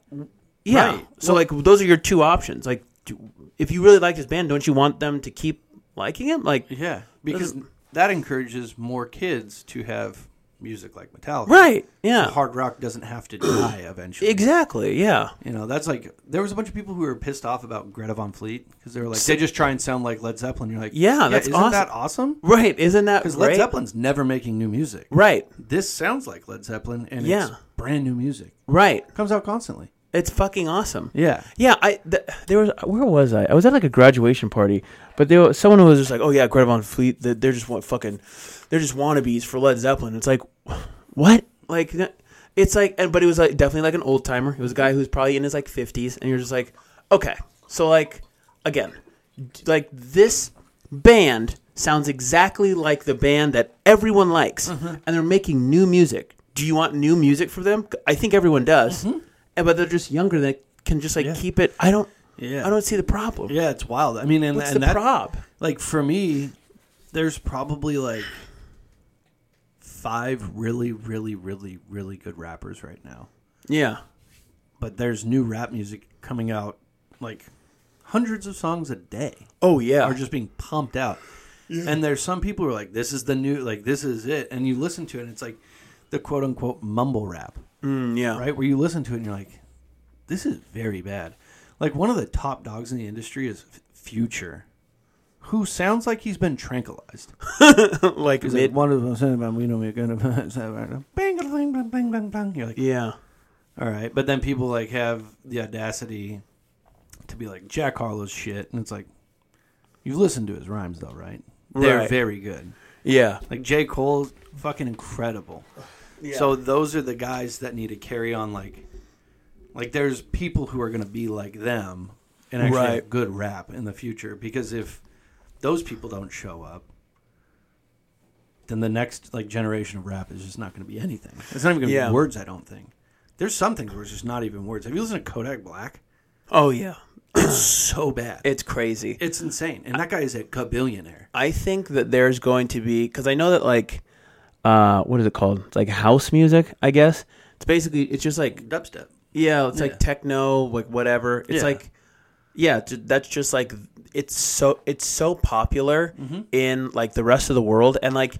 Yeah. Right. So like those are your two options. Like do, if you really like this band, don't you want them to keep liking it? Like Yeah, because that encourages more kids to have music like Metallica. Right. Yeah. Hard rock doesn't have to die eventually. Exactly. Yeah. You know, that's like there was a bunch of people who were pissed off about Greta Van Fleet because they were like they just try and sound like Led Zeppelin. You're like, Yeah, that's isn't awesome. that awesome? Right. Isn't that Because Led? Zeppelin's never making new music. Right. This sounds like Led Zeppelin, and Yeah. it's brand new music. Right. Comes out constantly. It's fucking awesome. Yeah. Yeah, I th- there was where was I? I was at like a graduation party, but there was someone who was just like, "Oh yeah, Greta Van Fleet, they're, just fucking, they're just wannabes for Led Zeppelin." It's like, what? Like, it's like, and but it was like definitely like an old timer. It was a guy who was probably in his like fifties, and you're just like, okay, so like, again, like this band sounds exactly like the band that everyone likes, mm-hmm. and they're making new music. Do you want new music for them? I think everyone does, and but they're just younger. that can just like Yeah. keep it. I don't. Yeah. I don't see the problem. Yeah, it's wild. I mean, and, What's and the that, prob? like for me, there's probably like five really, really, really, really good rappers right now. Yeah. But there's new rap music coming out, like hundreds of songs a day Oh yeah. are just being pumped out. And there's some people who are like, "This is the new, like this is it," and you listen to it, and it's like the quote unquote mumble rap, Mm, yeah. right? Where you listen to it and you're like, "This is very bad." Like one of the top dogs in the industry is F- Future, who sounds like he's been tranquilized. like mid. like, one of them said about we know we're gonna bang bang bang bang bang bang. You're like, yeah. all right, but then people like have the audacity to be like Jack Harlow's shit, and it's like you've listened to his rhymes though, right? They're Right. very good. Yeah. Like J Cole, fucking incredible. So those are the guys that need to carry on. Like, like there's people who are gonna be like them and actually Right. have good rap in the future because if those people don't show up. Then the next like generation of rap is just not going to be anything. It's not even going to Yeah. be words. I don't think. There's some things where it's just not even words. Have you listened to Kodak Black? Oh yeah. It's so bad. It's crazy. It's insane. And that guy is a billionaire. I think that there's going to be because I know that like, uh, what is it called? It's like house music, I guess. It's basically it's just like Dubstep. yeah, it's Yeah. like techno, like whatever. It's Yeah. like yeah, that's just like it's so it's so popular Mm-hmm. in like the rest of the world and like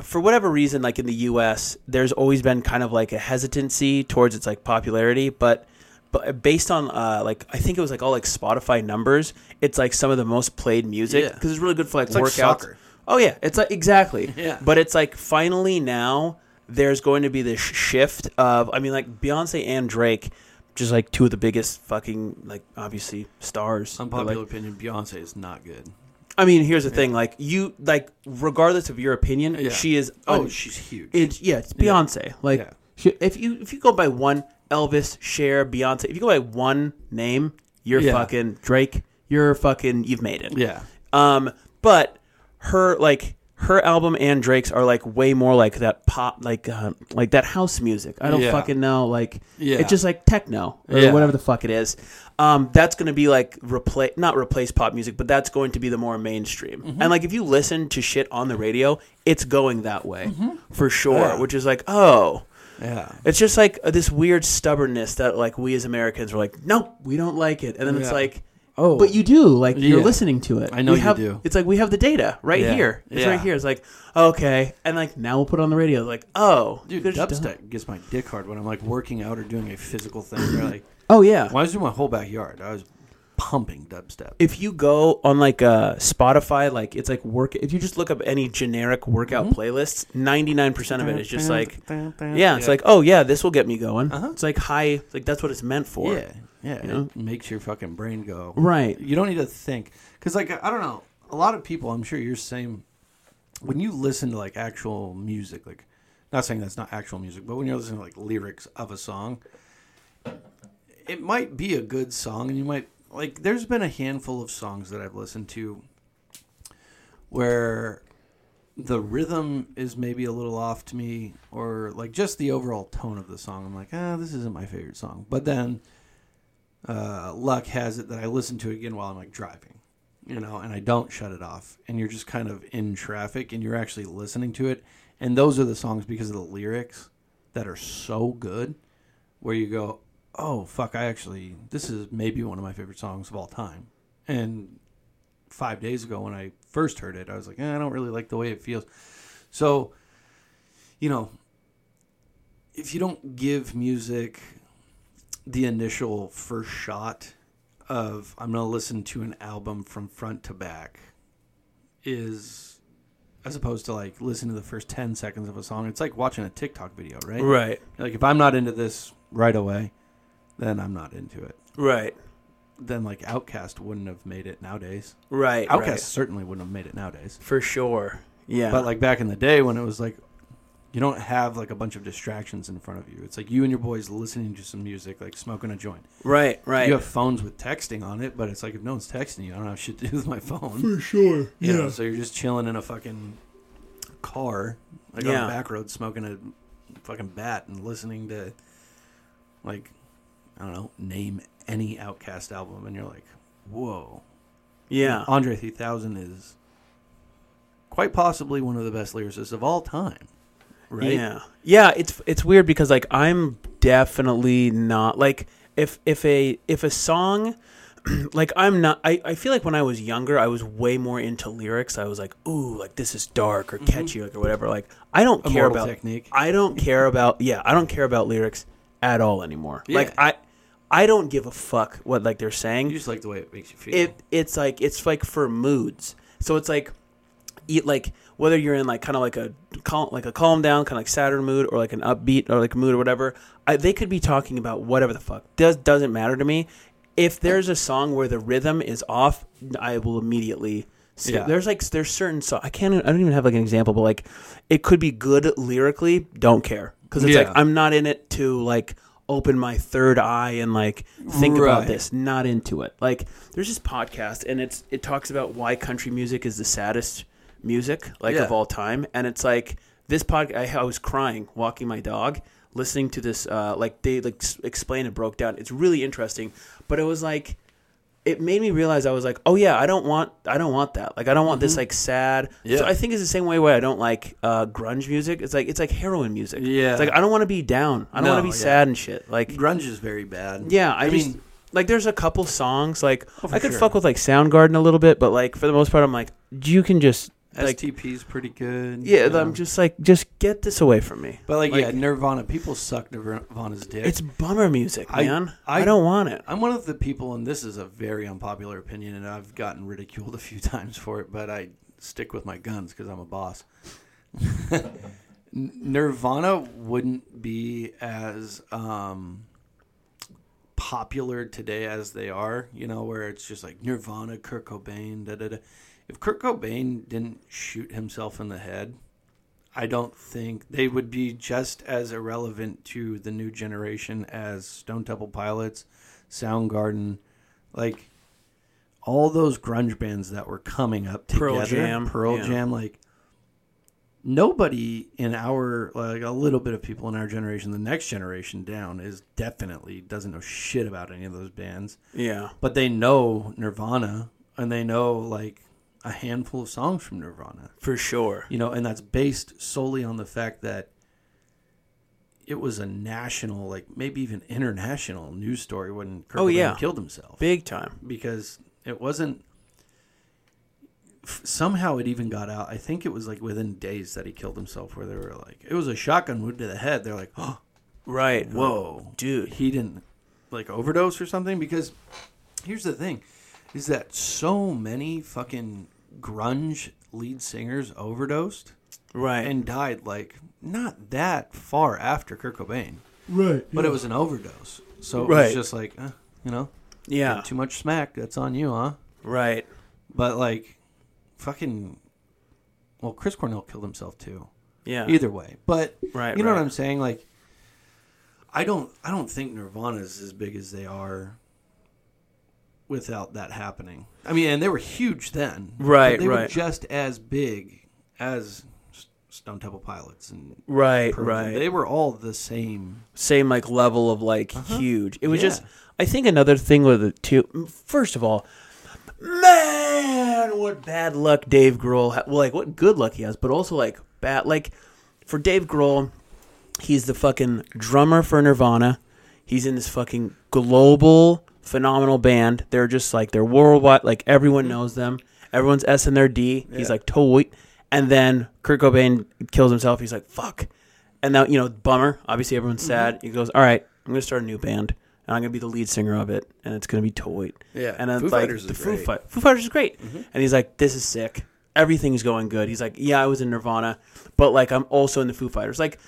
for whatever reason like in the US there's always been kind of like a hesitancy towards its like popularity but but based on uh like I think it was like all like Spotify numbers it's like some of the most played music Yeah. because it's really good for like It's like workouts. soccer. Oh yeah, it's like exactly. Yeah. But it's like finally now there's going to be this shift of I mean like Beyonce and Drake just like two of the biggest fucking like obviously stars. Unpopular Like, opinion: Beyonce is not good. I mean, here's the thing like you like regardless of your opinion, Yeah. she is Oh, un- she's huge. it's yeah, it's Beyonce. Like Yeah. she, if you if you go by one Elvis, Cher, Beyonce, if you go by one name, you're Yeah. fucking Drake. You're fucking you've made it. yeah, Um, but her like her album and Drake's are like way more like that pop, like uh, like that house music. I don't Yeah. fucking know. Like Yeah. it's just like techno or Yeah. whatever the fuck it is. Um, that's going to be like replace not replace pop music, but that's going to be the more mainstream. Mm-hmm. And like if you listen to shit on the radio, it's going that way for sure. Mm-hmm. Which is like oh. Yeah. It's just like uh, this weird stubbornness that like we as Americans are like, nope, we don't like it, and then it's like, Oh. but you do. Like you're Yeah. listening to it. I know We you have- do. It's like we have the data right Yeah. here. It's Yeah. right here. It's like okay, and like now we'll put it on the radio. Like oh, Dude, done- dubstep gets my dick hard when I'm like working out or doing a physical thing. They're like, Oh yeah. when I was doing my whole backyard, I was pumping dubstep. If you go on like uh, Spotify, like it's like work. If you just look up any generic workout Mm-hmm. playlists, ninety nine percent of it is just like, yeah, it's like oh yeah, this will get me going. Uh-huh. It's like high, like that's what it's meant for. Yeah, yeah, You know? it makes your fucking brain go. Right. You don't need to think because, like, I don't know. A lot of people, I'm sure you're same. When you listen to like actual music, like, not saying that's not actual music, but when you're listening to like lyrics of a song, it might be a good song, and you might like. There's been a handful of songs that I've listened to where the rhythm is maybe a little off to me, or like just the overall tone of the song. I'm like, ah, this isn't my favorite song. But then uh, luck has it that I listen to it again while I'm like driving, you know, and I don't shut it off. And you're just kind of in traffic and you're actually listening to it. And those are the songs because of the lyrics that are so good where you go, oh, fuck, I actually, this is maybe one of my favorite songs of all time. And five days ago when I first heard it, I was like, eh, I don't really like the way it feels. So, you know, if you don't give music the initial first shot of I'm going to listen to an album from front to back is as opposed to like listen to the first 10 seconds of a song. It's like watching a TikTok video, right? Right. Like if I'm not into this right away, then I'm not into it. Right. Then like OutKast wouldn't have made it nowadays. Right. OutKast right. certainly wouldn't have made it nowadays. For sure. Yeah. But like back in the day when it was like you don't have like a bunch of distractions in front of you. It's like you and your boys listening to some music, like smoking a joint. right. Right. You have phones with texting on it, but it's like if no one's texting you, I don't have shit to do with my phone. For sure. You know, so you're just chilling in a fucking car, like on Yeah. a back road, smoking a fucking bat and listening to, like, I don't know, name any OutKast album, and you're like, whoa. Yeah. Andre 3000 is quite possibly one of the best lyricists of all time, right? Yeah, yeah. It's it's weird because like I'm definitely not like if if a if a song like I'm not I, I feel like when I was younger I was way more into lyrics. I was like, ooh, like this is dark or mm-hmm. catchy like, or whatever. Like I don't care about Technique. I don't care about yeah, I don't care about lyrics at all anymore. Yeah. Like I I don't give a fuck what like they're saying You just like the way it makes you feel. it it's like it's like for moods. So it's like eat like whether you're in like kind of like a cal- like a calm down kind of like Saturn mood or like an upbeat or like mood or whatever. I, they could be talking about whatever the fuck. Does doesn't matter to me. If there's a song where the rhythm is off, I will immediately. skip. Yeah. There's like there's certain so I can't I don't even have like an example, but like it could be good lyrically. Don't care because it's Yeah. like I'm not in it to like open my third eye and like think Right. about this not into it like there's this podcast and it's it talks about why country music is the saddest music like Yeah. of all time and it's like this podcast I, I was crying walking my dog listening to this uh like they like explained it broke down it's really interesting but it was like it made me realize I was like, oh yeah, I don't want, I don't want that. Like, I don't want this like sad. Mm-hmm. Yeah. So I think it's the same way why I don't like uh, grunge music. It's like it's like heroin music. Yeah. It's like I don't want to be down. I don't want to be yeah. sad and shit. Like, Grunge is very bad. yeah, I, I just, mean- like there's a couple songs like Oh, I could sure. fuck with like Soundgarden a little bit, but like for the most part, I'm like, you can just like, STP's pretty good. yeah, you know. I'm just like, just get this away from me. But like, like- yeah, Nirvana. People suck Nirvana's dick. It's bummer music, I- man. I, I- don't want it. I'm one of the people, and this is a very unpopular opinion, and I've gotten ridiculed a few times for it, but I stick with my guns because I'm a boss. Nirvana wouldn't be as um, popular today as they are, you know, where it's just like Nirvana, Kurt Cobain, da da da. If Kurt Cobain didn't shoot himself in the head, I don't think they would be just as irrelevant to the new generation as Stone Temple Pilots, Soundgarden, like all those grunge bands that were coming up together. Pearl Jam, Pearl yeah. Jam, like nobody in our like a little bit of people in our generation, the next generation down, is definitely doesn't know shit about any of those bands, Yeah. but they know Nirvana and they know like a handful of songs from Nirvana. For sure. you know, and that's based solely on the fact that it was a national, like maybe even international news story when Kurt Oh, Cobain yeah. killed himself Big time. because it wasn't. Somehow it even got out. I think it was like within days that he killed himself, where they were like, it was a shotgun wound to the head. They're like, oh, Right. whoa, Dude. he didn't like overdose or something. Because here's the thing, is that so many fucking grunge lead singers overdosed Right. and died like not that far after Kurt Cobain, right. but it was an overdose. So it Right. was just like, eh, you know, Yeah. too much smack. That's on you, huh? Right. But like, fucking, well, Chris Cornell killed himself too. Yeah. Either way, but Right, you know right. what I'm saying? Like, I don't, I don't think Nirvana's as big as they are without that happening. I mean, and they were huge then, Right, they were just as big as Stone Temple Pilots and Right. Right. They were all the same. same like level of like huge. It was Uh-huh. Yeah. just I think another thing with it too. First of all, man, what bad luck Dave Grohl. Ha- well, like what good luck he has, but also like bad. Like for Dave Grohl, he's the fucking drummer for Nirvana. He's in this fucking global phenomenal band. They're just like they're worldwide. Like everyone knows them. Everyone's S in their D. He's Yeah. like toy. And then Kurt Cobain kills himself. He's like fuck. And now you know bummer. Obviously everyone's sad. He goes, all right, I'm gonna start a new band. And I'm gonna be the lead singer of it, and it's gonna be Toy. Yeah, and then Foo it's like Fighters is the Foo, great. Mm-hmm. Fi- Foo Fighters is great. And he's like, this is sick. Everything's going good. He's like, yeah, I was in Nirvana, but like I'm also in the Foo Fighters. Like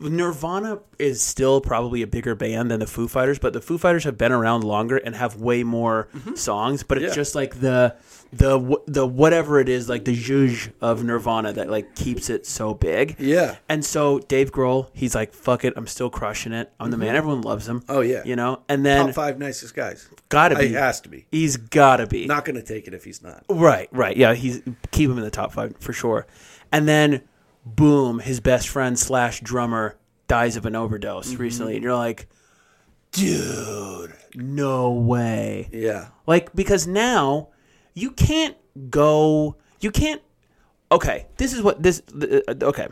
Nirvana is still probably a bigger band than the Foo Fighters, but the Foo Fighters have been around longer and have way more songs. But it's Mm-hmm. Yeah. just like the the the whatever it is, like the zhuzh of Nirvana that like keeps it so big. Yeah. And so Dave Grohl, he's like, "Fuck it, I'm still crushing it. I'm the man. Everyone loves him. Oh, yeah. you know." And then Top five nicest guys. gotta be, has to be. he's gotta be Not to take it if he's not. right, right. Yeah, he's keep him in the top five for sure. And then, boom, his best friend slash drummer dies of an overdose Mm-hmm. recently, and you're like, dude, no way. Yeah. Like because now you can't go. You can't. Okay, this is what this. uh, Okay,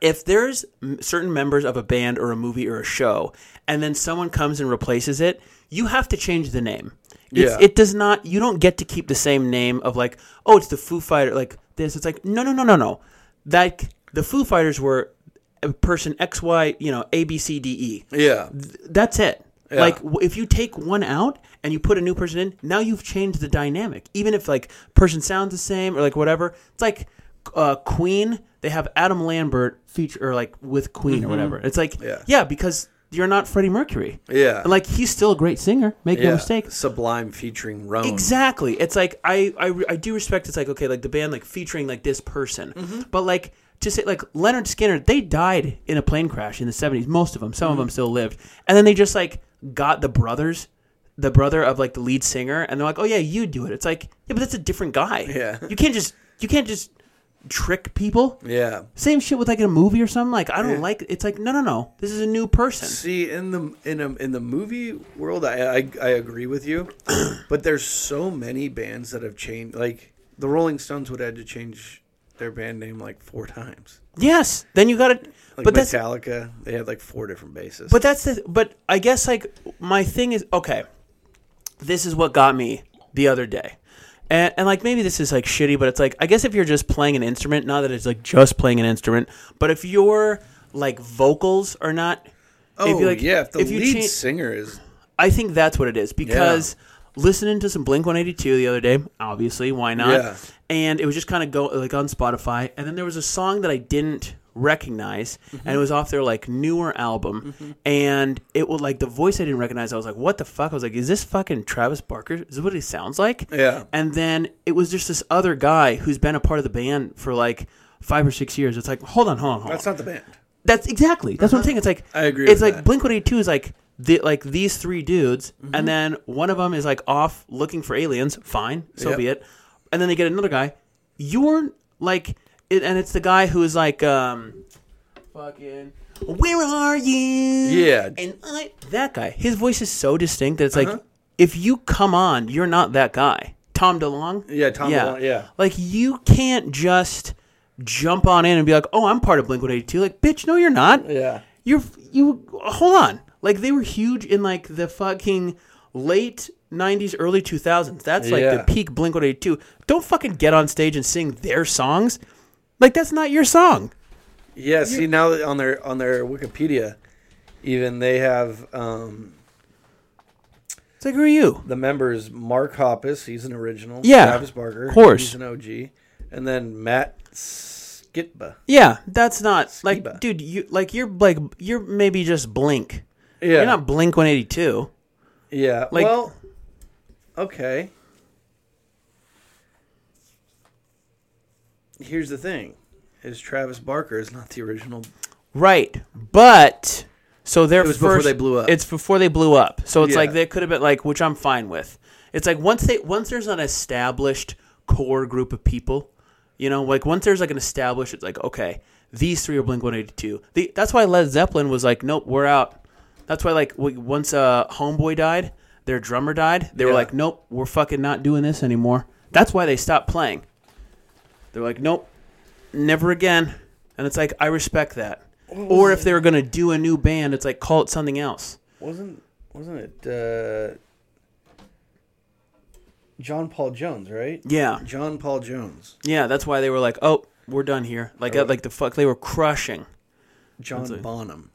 if there's certain members of a band or a movie or a show, and then someone comes and replaces it, you have to change the name. It's, Yeah. It does not. You don't get to keep the same name of like, oh, it's the Foo Fighter. Like this, it's like no, no, no, no, no. Like the Foo Fighters were a person X, Y, you know, A, B, C, D, E Yeah. that's it. Yeah. Like if you take one out and you put a new person in, now you've changed the dynamic. Even if like person sounds the same or like whatever, it's like uh, Queen. They have Adam Lambert feature or like with Queen or whatever. It's like Yeah. yeah, because you're not Freddie Mercury. Yeah. And like he's still a great singer. Make no mistake. Sublime featuring Rome. Exactly. It's like I, I I do respect. It's like okay, like the band like featuring like this person, Mm-hmm. but like to say like Lynyrd Skynyrd, they died in a plane crash in the seventies. Most of them, some Mm-hmm. of them still lived, and then they just like got the brothers, the brother of like the lead singer, and they're like, oh yeah, you do it. It's like yeah, but that's a different guy. Yeah. you can't just you can't just trick people. Yeah. Same shit with like a movie or something. Like I don't Yeah. like. It's like no, no, no. This is a new person. See, in the in a, in the movie world, I, I I agree with you, but there's so many bands that have changed. Like the Rolling Stones would have had to change their band name like four times. Yes. Then you got to. Like but that's Metallica, they had like four different basses. But that's the. But I guess like my thing is okay. This is what got me the other day, and, and like maybe this is like shitty, but it's like I guess if you're just playing an instrument, not that it's like just playing an instrument, but if your like vocals are not. oh if you, like, yeah, if the if lead cha- singer is I think that's what it is because listening to some Blink 182 the other day, obviously, why not? Yeah. And it was just kind of go like on Spotify, and then there was a song that I didn't recognize, and it was off their like newer album, and it was like the voice I didn't recognize. I was like, "What the fuck?" I was like, "Is this fucking Travis Barker? Is this what he sounds like?" Yeah. And then it was just this other guy who's been a part of the band for like five or six years. It's like, hold on, hold on, hold that's on. not the band. That's exactly. That's what I'm saying. It's like I agree It's like that. Blink One Eighty Two is like the like these three dudes, Mm-hmm. and then one of them is like off looking for aliens. Fine, so Yep. be it. And then they get another guy. You're like it, and it's the guy who's like, um, fucking, where are you? Yeah. and I that guy. His voice is so distinct that it's Uh-huh. like, if you come on, you're not that guy. Tom DeLonge. Yeah, Tom DeLonge, yeah. Like you can't just jump on in and be like, "Oh, I'm part of Blink 182." Like, bitch, no, you're not. Yeah. You're you. Hold on. Like they were huge in like the fucking late '90s, early 2000s. That's like Yeah. the peak Blink 182. Don't fucking get on stage and sing their songs. Like that's not your song. Yeah, see now that on their on their Wikipedia, even they have um, It's like, who are you? the members Mark Hoppus, he's an original. Yeah, Travis Barker, of course. he's an OG, and then Matt Skiba. Yeah, that's not like, dude. You like you're like you're maybe just Blink. Yeah, You're not Blink 182. yeah. like- well, okay. Here's the thing: is Travis Barker is not the original. Right, but so they're It was first. before they blew up. It's before they blew up. So it's Yeah. like they could have been like, which I'm fine with. It's like once they once there's an established core group of people, you know, like once there's like an established, it's like okay, these three are Blink 182. The, that's why Led Zeppelin was like, nope, we're out. That's why like once uh, Homeboy died, their drummer died. They were like, nope, we're fucking not doing this anymore. That's why they stopped playing. They're like, nope, never again. And it's like I respect that. Or if they were gonna do a new band, it's like call it something else. Wasn't wasn't it uh, John Paul Jones? Right. Yeah, John Paul Jones. yeah. That's why they were like, oh, we're done here. Like, Oh. like the fuck, they were crushing. John Bonham.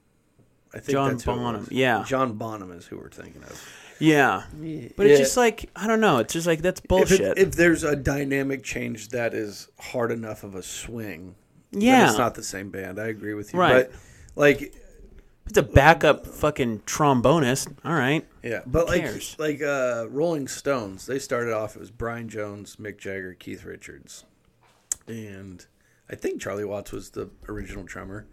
I think John Bonham, yeah. John Bonham is who we're thinking of. Yeah, but it's just like I don't know. It's just like that's if, bullshit. it, if there's a dynamic change that is hard enough of a swing, then yeah, it's not the same band. I agree with you. Right. But like, it's a backup fucking trombonist. All right. yeah, but like, cares? like uh, Rolling Stones, they started off it was Brian Jones, Mick Jagger, Keith Richards, and I think Charlie Watts was the original drummer.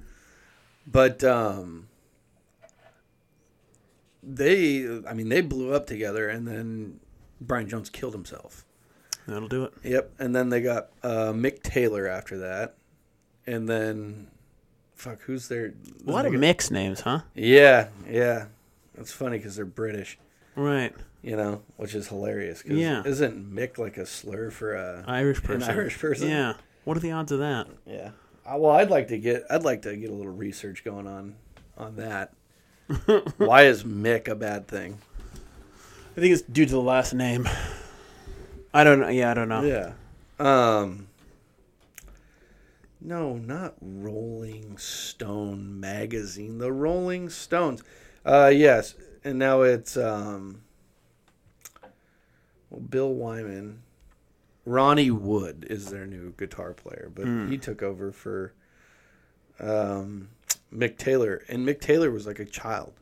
But um, they, I mean, they blew up together, and then Brian Jones killed himself. That'll do it. Yep, and then they got uh, Mick Taylor after that, and then fuck, who's there? A lot of mixed names, huh? Yeah, yeah. It's funny because they're British, Right. you know, which is hilarious. 'cause Yeah. isn't Mick like a slur for a Irish person. an Irish person? Yeah. What are the odds of that? yeah. Uh, well, I'd like to get I'd like to get a little research going on on that. Why is Mick a bad thing? I think it's due to the last name. I don't know. Yeah, I don't know. Yeah. Um. No, not Rolling Stone magazine. The Rolling Stones. Uh, yes, and now it's um. Well, Bill Wyman, Ronnie Wood is their new guitar player, but he took over for um, Mick Taylor, and Mick Taylor was like a child.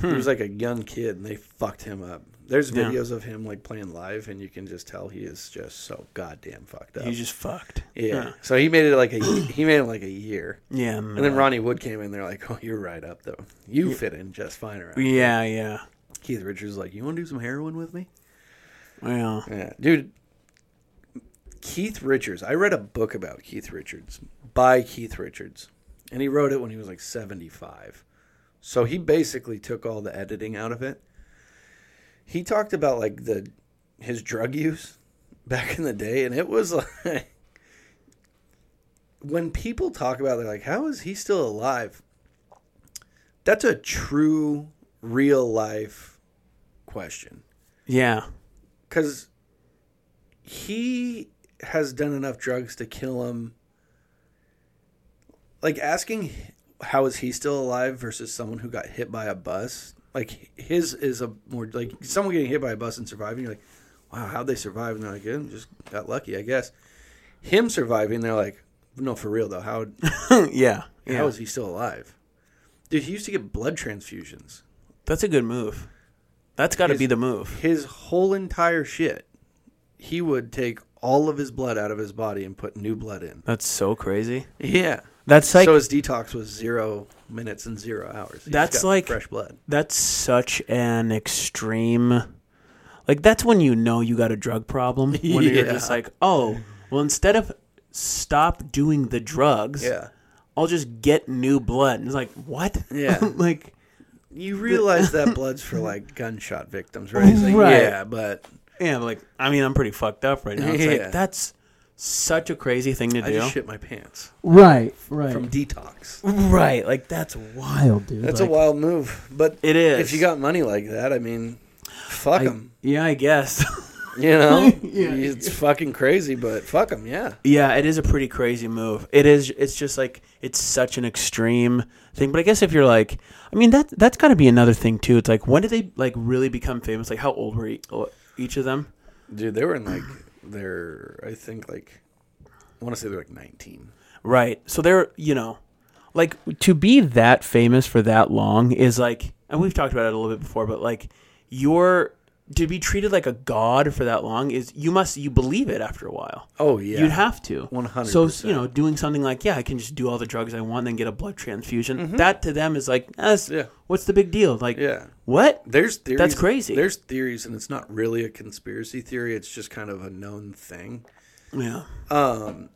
He hmm. was like a young kid, and they fucked him up. There's Yeah. videos of him like playing live, and you can just tell he is just so goddamn fucked up. He's just fucked. yeah. So he made it like a he made it like a year, Yeah. and then Ronnie Wood came in. They're like, "Oh, you're right up though. You fit in just fine around." here." Yeah, yeah. Keith Richards is like, "You want to do some heroin with me?" Yeah. Yeah, dude. Keith Richards. I read a book about Keith Richards by Keith Richards, and he wrote it when he was like 75. So he basically took all the editing out of it. He talked about like the his drug use back in the day, and it was like when people talk about, it, they're like, "How is he still alive?" That's a true, real life question Yeah. because he has done enough drugs to kill him. Like asking how is he still alive versus someone who got hit by a bus. Like his is a more like someone getting hit by a bus and surviving. You're like, wow, how'd they survive? And they're like, yeah, just got lucky, I guess. Him surviving, they're like, no, for real though. How yeah. Yeah. how is he still alive? Dude, he used to get blood transfusions. That's a good move. That's got to be the move. his whole entire shit, he would take all of his blood out of his body and put new blood in. That's so crazy. Yeah. That's like so his detox was zero minutes and zero hours. He just like- fresh blood. that's such an extreme. Like that's when you know you got a drug problem. When you're just like, oh, well, instead of stop doing the drugs. Yeah. I'll just get new blood. And it's like, what? Yeah. like, You realize that blood's for like gunshot victims, right? Like, Right. yeah, but yeah, like, I mean, I'm pretty fucked up right now. It's Yeah. like, that's such a crazy thing to I do. just shit my pants Right, right. from detox. Right. Like, that's wild, dude. That's Like, a wild move, but It is. if you got money like that, I mean, fuck them. Yeah, I guess. You know, Yeah. it's fucking crazy, but fuck them. Yeah, yeah, it is a pretty crazy move. It is. It's just like it's such an extreme thing. But I guess if you're like, I mean, that that's got to be another thing too. It's like when did they like really become famous? Like how old were each of them? dude, they were in like they're I think like I want to say they're like nineteen. Right. So they're, you know, like to be that famous for that long is like, and we've talked about it a little bit before, but like you're to be treated like a god for that long is you must you believe it after a while. Oh yeah, You'd have to. 100%. So you know, doing something like yeah, I can just do all the drugs I want, and then get a blood transfusion. That to them is like, eh, Mm-hmm. Yeah. what's the big deal? Like, yeah. what? There's theories. That's crazy. There's theories, and it's not really a conspiracy theory. It's just kind of a known thing. Yeah. Um,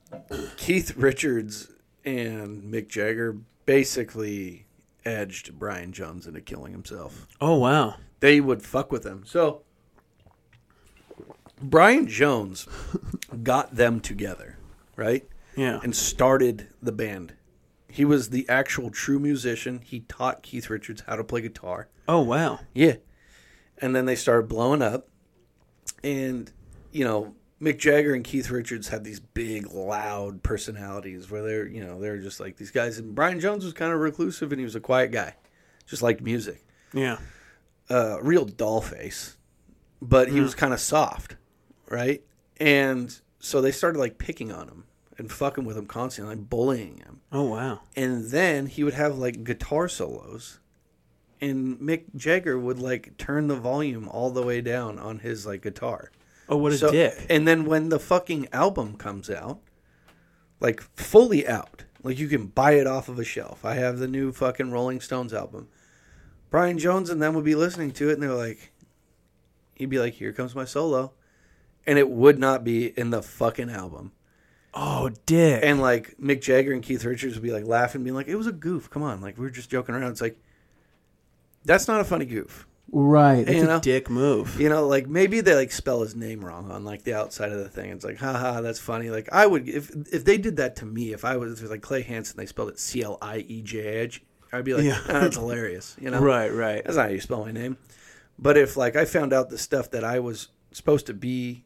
Keith Richards and Mick Jagger basically edged Brian Jones into killing himself. Oh wow. They would fuck with him. So Brian Jones got them together, right? Yeah. And started the band. He was the actual true musician. He taught Keith Richards how to play guitar. oh wow. Yeah. And then they started blowing up. And, you know, Mick Jagger and Keith Richards had these big, loud personalities where they're, you know, they're just like these guys. And Brian Jones was kind of reclusive and he was a quiet guy, just liked music. Yeah. Uh, real doll face, but he was kind of soft, right? And so they started like picking on him and fucking with him constantly, like bullying him. Oh wow. And then he would have like guitar solos. And Mick Jagger would like turn the volume all the way down on his like guitar. Oh what a So- dick. And then when the fucking album comes out, like fully out, like you can buy it off of a shelf. I have the new fucking Rolling Stones album. Brian Jones and them would be listening to it and they're like, he'd be like, here comes my solo. And it would not be in the fucking album. Oh dick. And like Mick Jagger and Keith Richards would be like laughing, being like, it was a goof. Come on. Like, we were just joking around. It's like, that's not a funny goof. right. you it's know? a dick move. You know, like maybe they like spell his name wrong on like the outside of the thing. It's like, haha, that's funny. Like I would if if they did that to me, if I was if it was like Clay Hansen, they spelled it C L I E J H, I'd be like, Yeah. "Ah, that's hilarious. You know, Right, right. That's not how you spell my name. But if like I found out the stuff that I was supposed to be,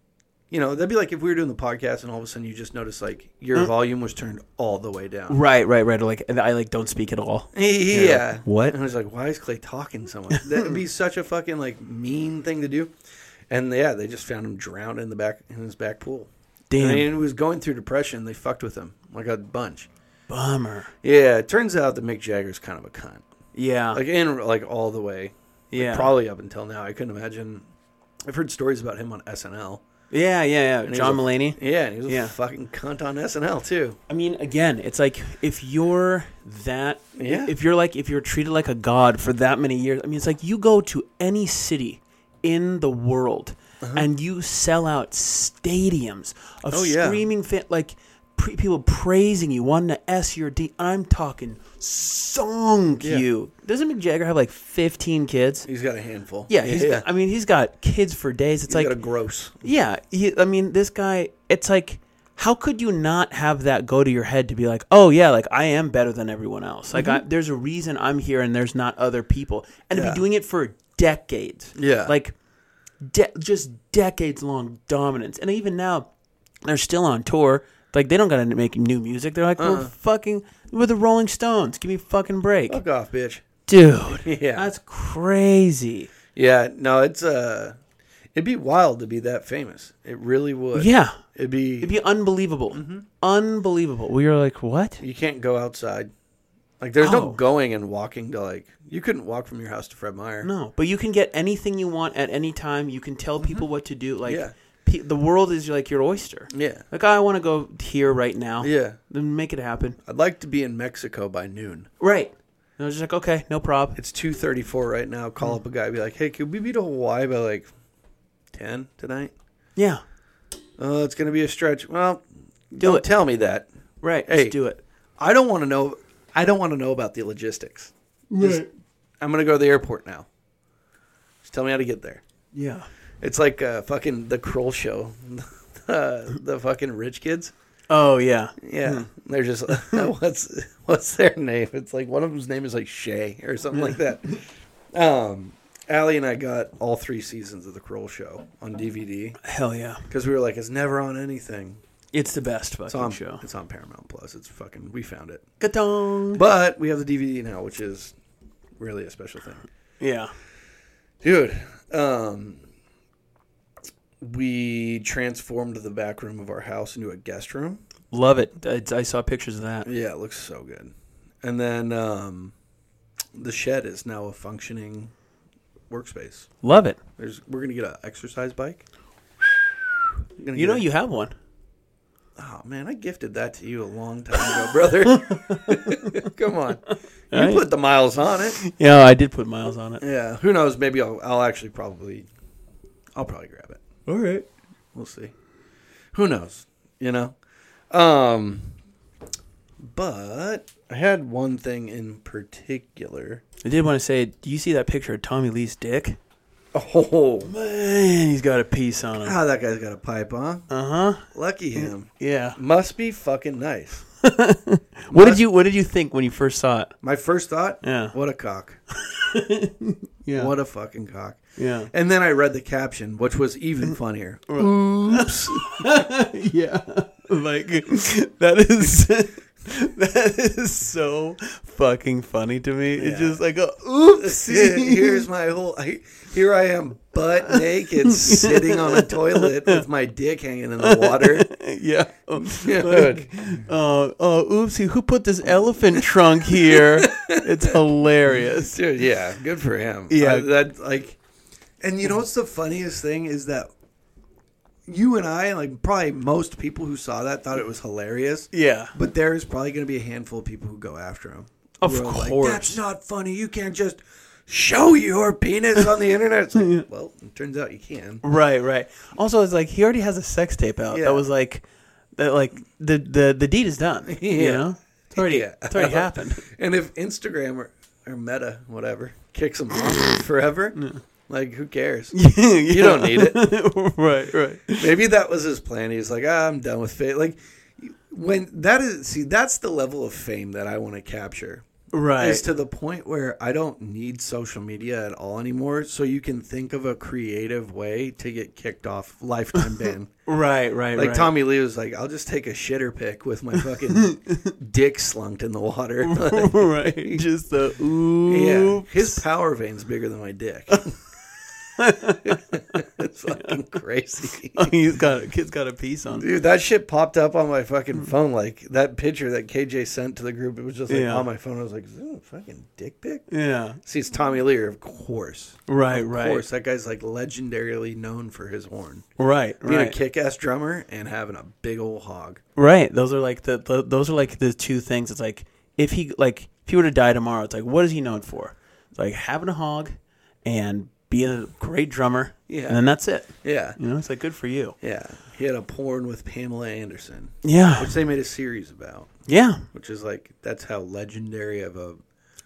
you know, that'd be like if we were doing the podcast and all of a sudden you just notice like your volume was turned all the way down. Right, right, right. Or like I like don't speak at all. Yeah. what? And I was like, why is Clay talking so much? That would be such a fucking like mean thing to do. And yeah, they just found him drowned in the back in his back pool. Damn. Mean, he was going through depression. They fucked with him like a bunch. Bummer. Yeah, it turns out that Mick Jagger's kind of a cunt. Yeah. Like in like all the way. yeah. Probably up until now. I couldn't imagine. I've heard stories about him on SNL. yeah, yeah, yeah. And John a- Mulaney. Yeah, and he was a fucking cunt on SNL too. I mean, again, it's like if you're that, Yeah. if you're like, if you're treated like a god for that many years, I mean, it's like you go to any city in the world Uh-huh. and you sell out stadiums of Oh, yeah. screaming fan, like pre- people praising you, wanting to S your D. I'm talking song Yeah. you. Doesn't Mick Jagger have like 15 kids? He's got a handful. Yeah, he's Got, I mean, he's got kids for days. It's He's like got a gross. yeah, he, I mean, this guy. It's like, how could you not have that go to your head to be like, oh yeah, like I am better than everyone else. Like, I, there's a reason I'm here, and there's not other people, and to Mm-hmm. Yeah. be doing it for decades. Yeah. like, de- just decades long dominance, and even now, they're still on tour. Like they don't gotta make new music. They're like, Uh-uh. we're fucking, we're the Rolling Stones. Give me a fucking break, Fuck off, bitch. dude. Yeah. That's crazy. Yeah, no, it's uh it'd be wild to be that famous. It really would. Yeah, It'd be, it'd be unbelievable, Mm-hmm. unbelievable. We were like, what? you can't go outside. Like there's no Oh. going and walking to like you couldn't walk from your house to Fred Meyer. No, but you can get anything you want at any time. You can tell people what to do. Like, Mm-hmm. Yeah. The world is like your oyster. Yeah. Like, I want to go here right now. Yeah. Then make it happen. I'd like to be in Mexico by noon. Right. And I was just like, okay, no problem. It's two thirty four right now. Call up a guy, be like, Hey, could we be to Hawaii by like ten tonight? Yeah. Uh, it's gonna be a stretch. Well, Don't it. tell me that. Right. Hey. Do it. I don't want to know. I don't want to know about the logistics. Just- I'm gonna go to the airport now. Just tell me how to get there. Yeah. It's like uh, fucking the Kroll show. uh, the fucking rich kids. Oh yeah. Yeah, they're just what's what's their name? It's like one of them's name is like Shay or something like that. Um, Allie and I got all three seasons of the Kroll show on DVD Hell yeah. because we were like, it's never on anything. It's the best It's fucking on show. It's on Paramount Plus. It's fucking. We found it, Ka-dong. but we have the DVD now, which is really a special thing. Yeah. Dude, um, we transformed the back room of our house into a guest room. Love it. I, I saw pictures of that. Yeah, it looks so good. And then um, the shed is now a functioning workspace. Love it. There's we're gonna get an exercise bike. You know a- you have one. Oh man, I gifted that to you a long time ago, brother. Come on, you Right. put the miles on it. Yeah, I did put miles on it. Yeah, who knows? Maybe I'll I'll actually probably I'll probably grab it. All right. We'll see. Who knows? You know. Um. But I had one thing in particular. I did want to say, do you see that picture of Tommy Lee's dick? Oh Man, he's got a piece on him. Ah, that guy's got a pipe, huh? Uh huh. Lucky him. Yeah. Must be fucking nice. What did you What did you think when you first saw it? My first thought, Yeah. what a cock. Yeah. What a fucking cock. yeah. And then I read the caption, which was even funnier. yeah. Like that is that is so fucking funny to me. It's just like a oopsie. Here's my whole. I, here I am, butt naked, sitting on a toilet with my dick hanging in the water. yeah. Dude. Oh, oh, oopsie! Who put this elephant trunk here? It's hilarious. Dude, yeah, good for him. Yeah. I- that like, and you know what's the funniest thing is that you and I, like probably most people who saw that, thought it was hilarious. Yeah. But there's probably going to be a handful of people who go after him. Of are like, course. That's not funny. You can't just show your penis on the internet. It's like, well, it turns out you can. Right, right. Also, it's like he already has a sex tape out. Yeah. That was like, that like the the the deed is done. You Yeah. know, it's already Yeah. it's already happened. And if Instagram or, or Meta, whatever, kicks him off forever, like who cares? you don't need it. right, right. Maybe that was his plan. He was like, ah, I'm done with fame. Like when that is, see, that's the level of fame that I want to capture. Right. Is to the point where I don't need social media at all anymore. So you can think of a creative way to get kicked off lifetime ban. right, right, Like right. Tommy Lee was like, I'll just take a shitter pic with my fucking dick slunked in the water. right. Just the ooh. yeah, his power vein's bigger than my dick. It's fucking crazy. He's got a kid's got a piece on. Dude, that shit popped up on my fucking phone. Like that picture that KC sent to the group, it was just like Yeah. on my phone. I was like, is fucking dick pic? Yeah. See, it's Tommy Lee, of course. Right, Of right. Of course, that guy's like legendarily known for his horn. Right, Being right. a kick-ass drummer and having a big old hog. Right. Those are like the, the those are like the two things. It's like if he like if he were to die tomorrow, it's like what is he known for? It's like having a hog and being a great drummer. Yeah. And then that's it. Yeah, You know, it's like good for you. yeah. He had a porn with Pamela Anderson, Yeah. which they made a series about. Yeah. Which is like that's how legendary of a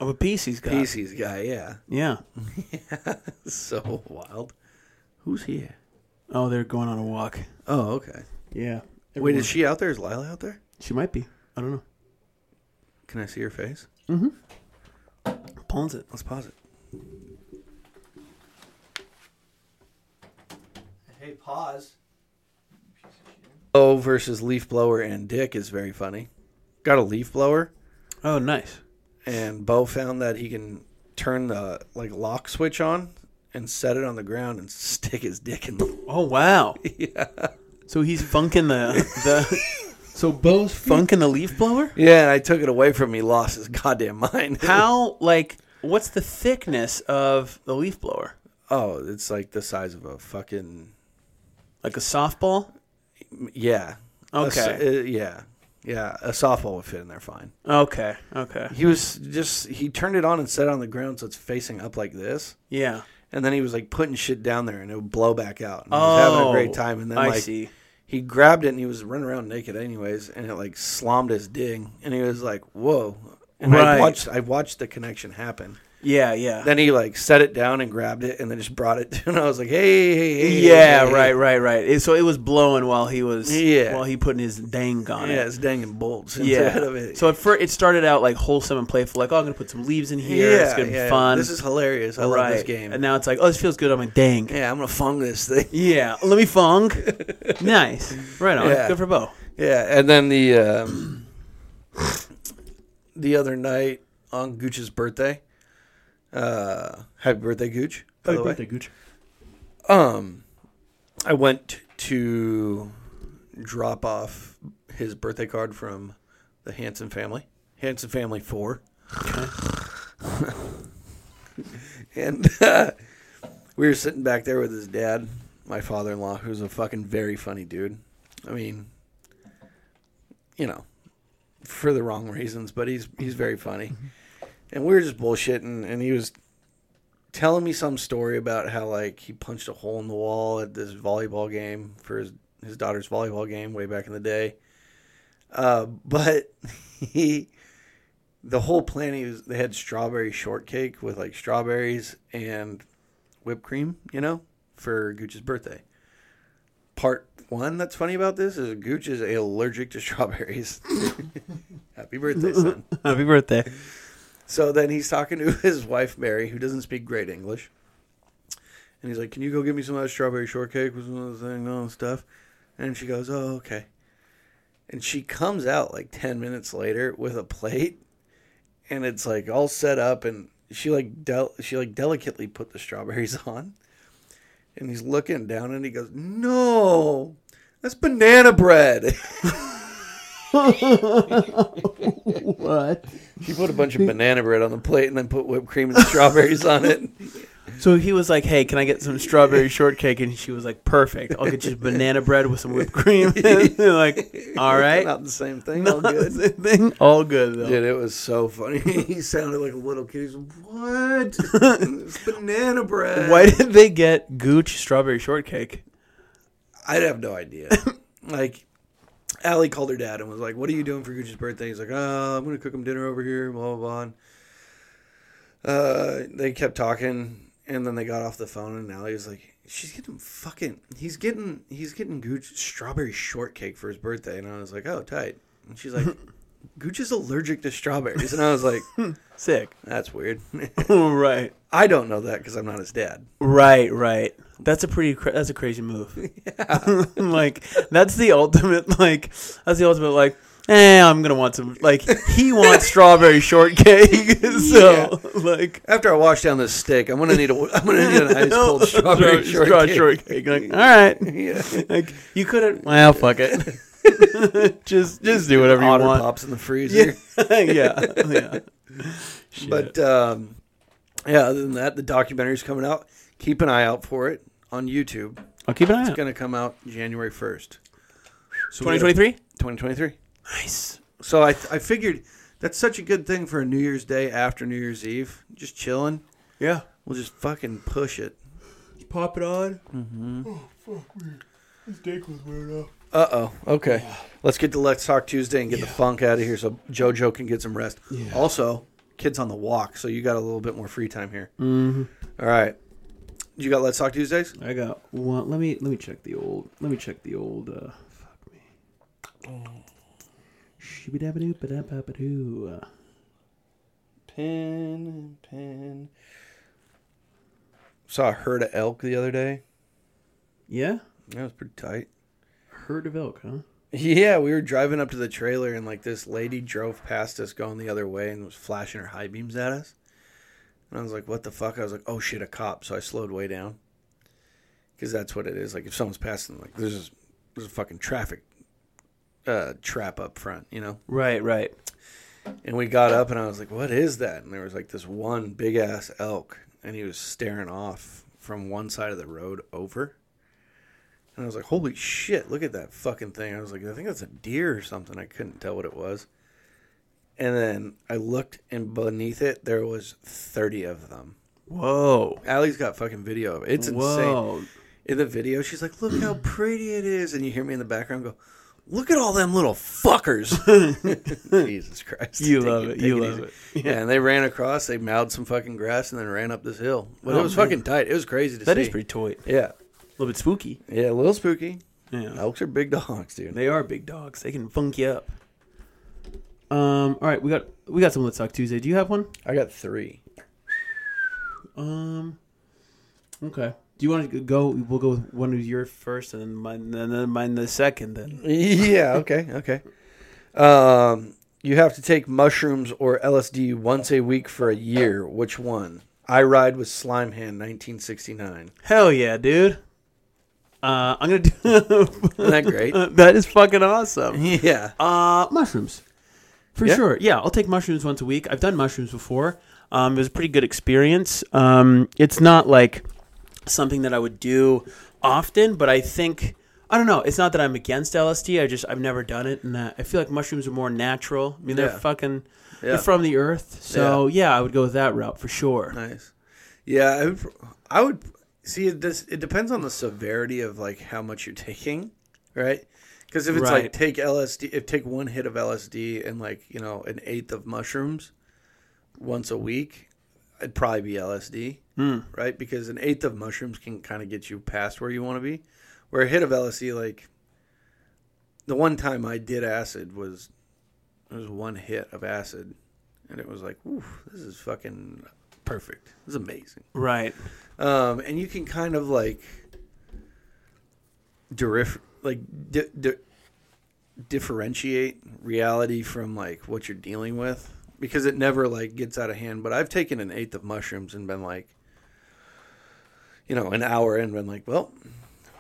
Of a piece he's got. Pieces guy. Yeah, Yeah. so wild. Who's here? Oh, they're going on a walk. Oh, okay. Yeah. Wait, is she out there? Is Lila out there? She might be. I don't know. Can I see her face? Mm hmm. Pawns it. Let's pause it. Hey, pause. Oh, versus leaf blower and Dick is very funny. Got a leaf blower, Oh, nice. and Bo found that he can turn the like lock switch on and set it on the ground and stick his dick in the. Oh wow. Yeah, So he's funking the the. so Bo's funking the leaf blower. yeah. And I took it away from him. He lost his goddamn mind. How like what's the thickness of the leaf blower? Oh, it's like the size of a fucking Like a softball? yeah. Okay. s- uh, yeah, yeah. A softball would fit in there fine. Okay. Okay. He was just he turned it on and set it on the ground so it's facing up like this. Yeah. And then he was like putting shit down there and it would blow back out. And he was having a great time. And then Oh, I like see. he grabbed it and he was running around naked anyways, and it like slommed his ding, and he was like, "Whoa!" And I Right. watched I watched the connection happen. Yeah, yeah. Then he like set it down and grabbed it, and then just brought it. to And I was like, "Hey, hey, hey!" yeah, hey, right, right, right. It- so it was blowing while he was Yeah. while he putting his dang on Yeah, it. it's dangling bolts Yeah. instead of it. So at first it started out like wholesome and playful, like oh, I'm gonna put some leaves in here. it's gonna be fun. This is hilarious. I love this game. And now it's like, oh, this feels good on my dang. yeah, I'm gonna fung this thing. Yeah, let me fung. nice, right on. Yeah. Good for Bo. Yeah, and then the um, the other night on Gooch's birthday. Uh, happy birthday, Gooch! by the way. Gooch. Um, I went to drop off his birthday card from the Hanson family, Hanson family four, and uh, we were sitting back there with his dad, my father-in-law, who's a fucking very funny dude. I mean, you know, for the wrong reasons, but he's he's very funny. And we were just bullshitting, and he was telling me some story about how like he punched a hole in the wall at this volleyball game for his his daughter's volleyball game way back in the day. Uh, but he, the whole plan, he was they had strawberry shortcake with like strawberries and whipped cream, you know, for Gooch's birthday. Part one that's funny about this is Gooch is allergic to strawberries. Happy birthday, son. Happy birthday. So then he's talking to his wife Mary, who doesn't speak great English, and he's like, "Can you go get me some of that strawberry shortcake with some of the thing and stuff?" And she goes, "Oh, okay." And she comes out like ten minutes later with a plate, and it's like all set up, and she like del- she like delicately put the strawberries on, and he's looking down, and he goes, "No, that's banana bread." What? she put a bunch of banana bread on the plate, and then put whipped cream and strawberries on it. So he was like, "Hey, can I get some strawberry shortcake?" And she was like, "Perfect. I'll get you banana bread with some whipped cream." They're like, "All right, Not the same thing. All Not the good. same thing. All good though." Dude, it was so funny. he sounded like a little kid. He's like, what? banana bread. Why did they get Gooch strawberry shortcake? I'd have no idea. like, Allie called her dad and was like, "What are you doing for Gucci's birthday?" He's like, "Oh, I'm gonna cook him dinner over here." Blah blah blah. Uh, they kept talking, and then they got off the phone, and Allie was like, "She's getting fucking. He's getting. He's getting Gucci strawberry shortcake for his birthday." And I was like, "Oh, tight." And she's like, "Gucci is allergic to strawberries," and I was like, Sick. "That's weird." right. I don't know that because I'm not his dad. Right, right. That's a pretty. Cra- that's a crazy move. like that's the ultimate. Like that's the ultimate. Like, eh, I'm gonna want some. Like he wants strawberry shortcake. so like. After I wash down this steak, I'm gonna need a. I'm gonna need an ice cold strawberry shortcake. shortcake. Like, all right. Yeah. Like you couldn't. Well, fuck it. just just do whatever you Otter want. pops in the freezer. Yeah, yeah, yeah. But um, yeah, other than that, the documentary's coming out. Keep an eye out for it on YouTube. I'll keep an eye out. It's out. going to come out January 1st. So we gotta- 2023. 2023. Nice. So I, I figured that's such a good thing for a New Year's Day after New Year's Eve. Just chilling. Yeah. We'll just fucking push it. Pop it on. Mm-hmm. Oh, fuck weird. This dick was weird off. Uh oh. Okay. Let's get to Let's Talk Tuesday and get the funk out of here so JoJo can get some rest. Also, kids on the walk, so you got a little bit more free time here. Mm-hmm. All right. You got Let's Talk Tuesdays? I got one. Let me let me check the old. Let me check the old. Uh, fuck me. Shibidabadoo-ba-da-ba-ba-doo. Uh, Pin, pin. Saw a herd of elk the other day. Yeah, That was pretty tight. herd of elk, huh? Yeah, we were driving up to the trailer and like this lady drove past us going the other way and was flashing her high beams at us. And I was like, "What the fuck?" I was like, "Oh shit, a cop!" So I slowed way down because that's what it is. Like if someone's passing, like there's a, there's a fucking traffic uh, trap up front, you know. Right, right. And we got up and I was like, "What is that?" And there was like this one big ass elk, and he was staring off from one side of the road over. And I was like, "Holy shit! Look at that fucking thing!" I was like, "I think that's a deer or something." I couldn't tell what it was. And then I looked, and beneath it there was thirty of them. Whoa. Allie's got fucking video of it. It's insane. In the video, she's like, "Look how pretty it is," and you hear me in the background go, "Look at all them little fuckers!" Jesus Christ, You Take love it. You take love easy. it. Yeah. and they ran across, they mowed some fucking grass, and then ran up this hill. But Oh, it was man. fucking tight. It was crazy to That see. is pretty toy. Yeah. A little bit spooky. yeah, a little spooky. Yeah. Elks are big dogs, dude. They are big dogs. They can funk you up. Um. All right, we got we got some Let's Talk Tuesday. Do you have one? I got three. Um. Okay. Do you want to go? We'll go with one of your first, and then mine, and then mine the second. Then. Yeah. Okay. Okay. Um, you have to take mushrooms or LSD once a week for a year. Which one? I ride with Slime Hand, 1969. Hell yeah, dude. Uh, I'm gonna do. Isn't that great? that is fucking awesome. yeah. Uh, mushrooms, for Yeah? sure. Yeah, I'll take mushrooms once a week. I've done mushrooms before. Um, it was a pretty good experience. Um, it's not like something that I would do often, but I think I don't know. It's not that I'm against LSD. I just I've never done it, and I feel like mushrooms are more natural. I mean, they're Yeah. fucking Yeah. they're from the earth, so yeah. I would go with that route for sure. Nice. Yeah, I would, I would see. This it depends on the severity of like how much you're taking, right? Because if it's Right. like take LSD, if take one hit of LSD and like you know an eighth of mushrooms once a week, it'd probably be LSD, Hmm. right? Because an eighth of mushrooms can kind of get you past where you want to be. Where a hit of LSD, like the one time I did acid was it was one hit of acid, and it was like, "Ooh, this is fucking perfect. This is amazing." Right. Um, and you can kind of like derif- like di- di- differentiate reality from like what you're dealing with because it never like gets out of hand. But I've taken an eighth of mushrooms and been like, you know, an hour in, and been like, well.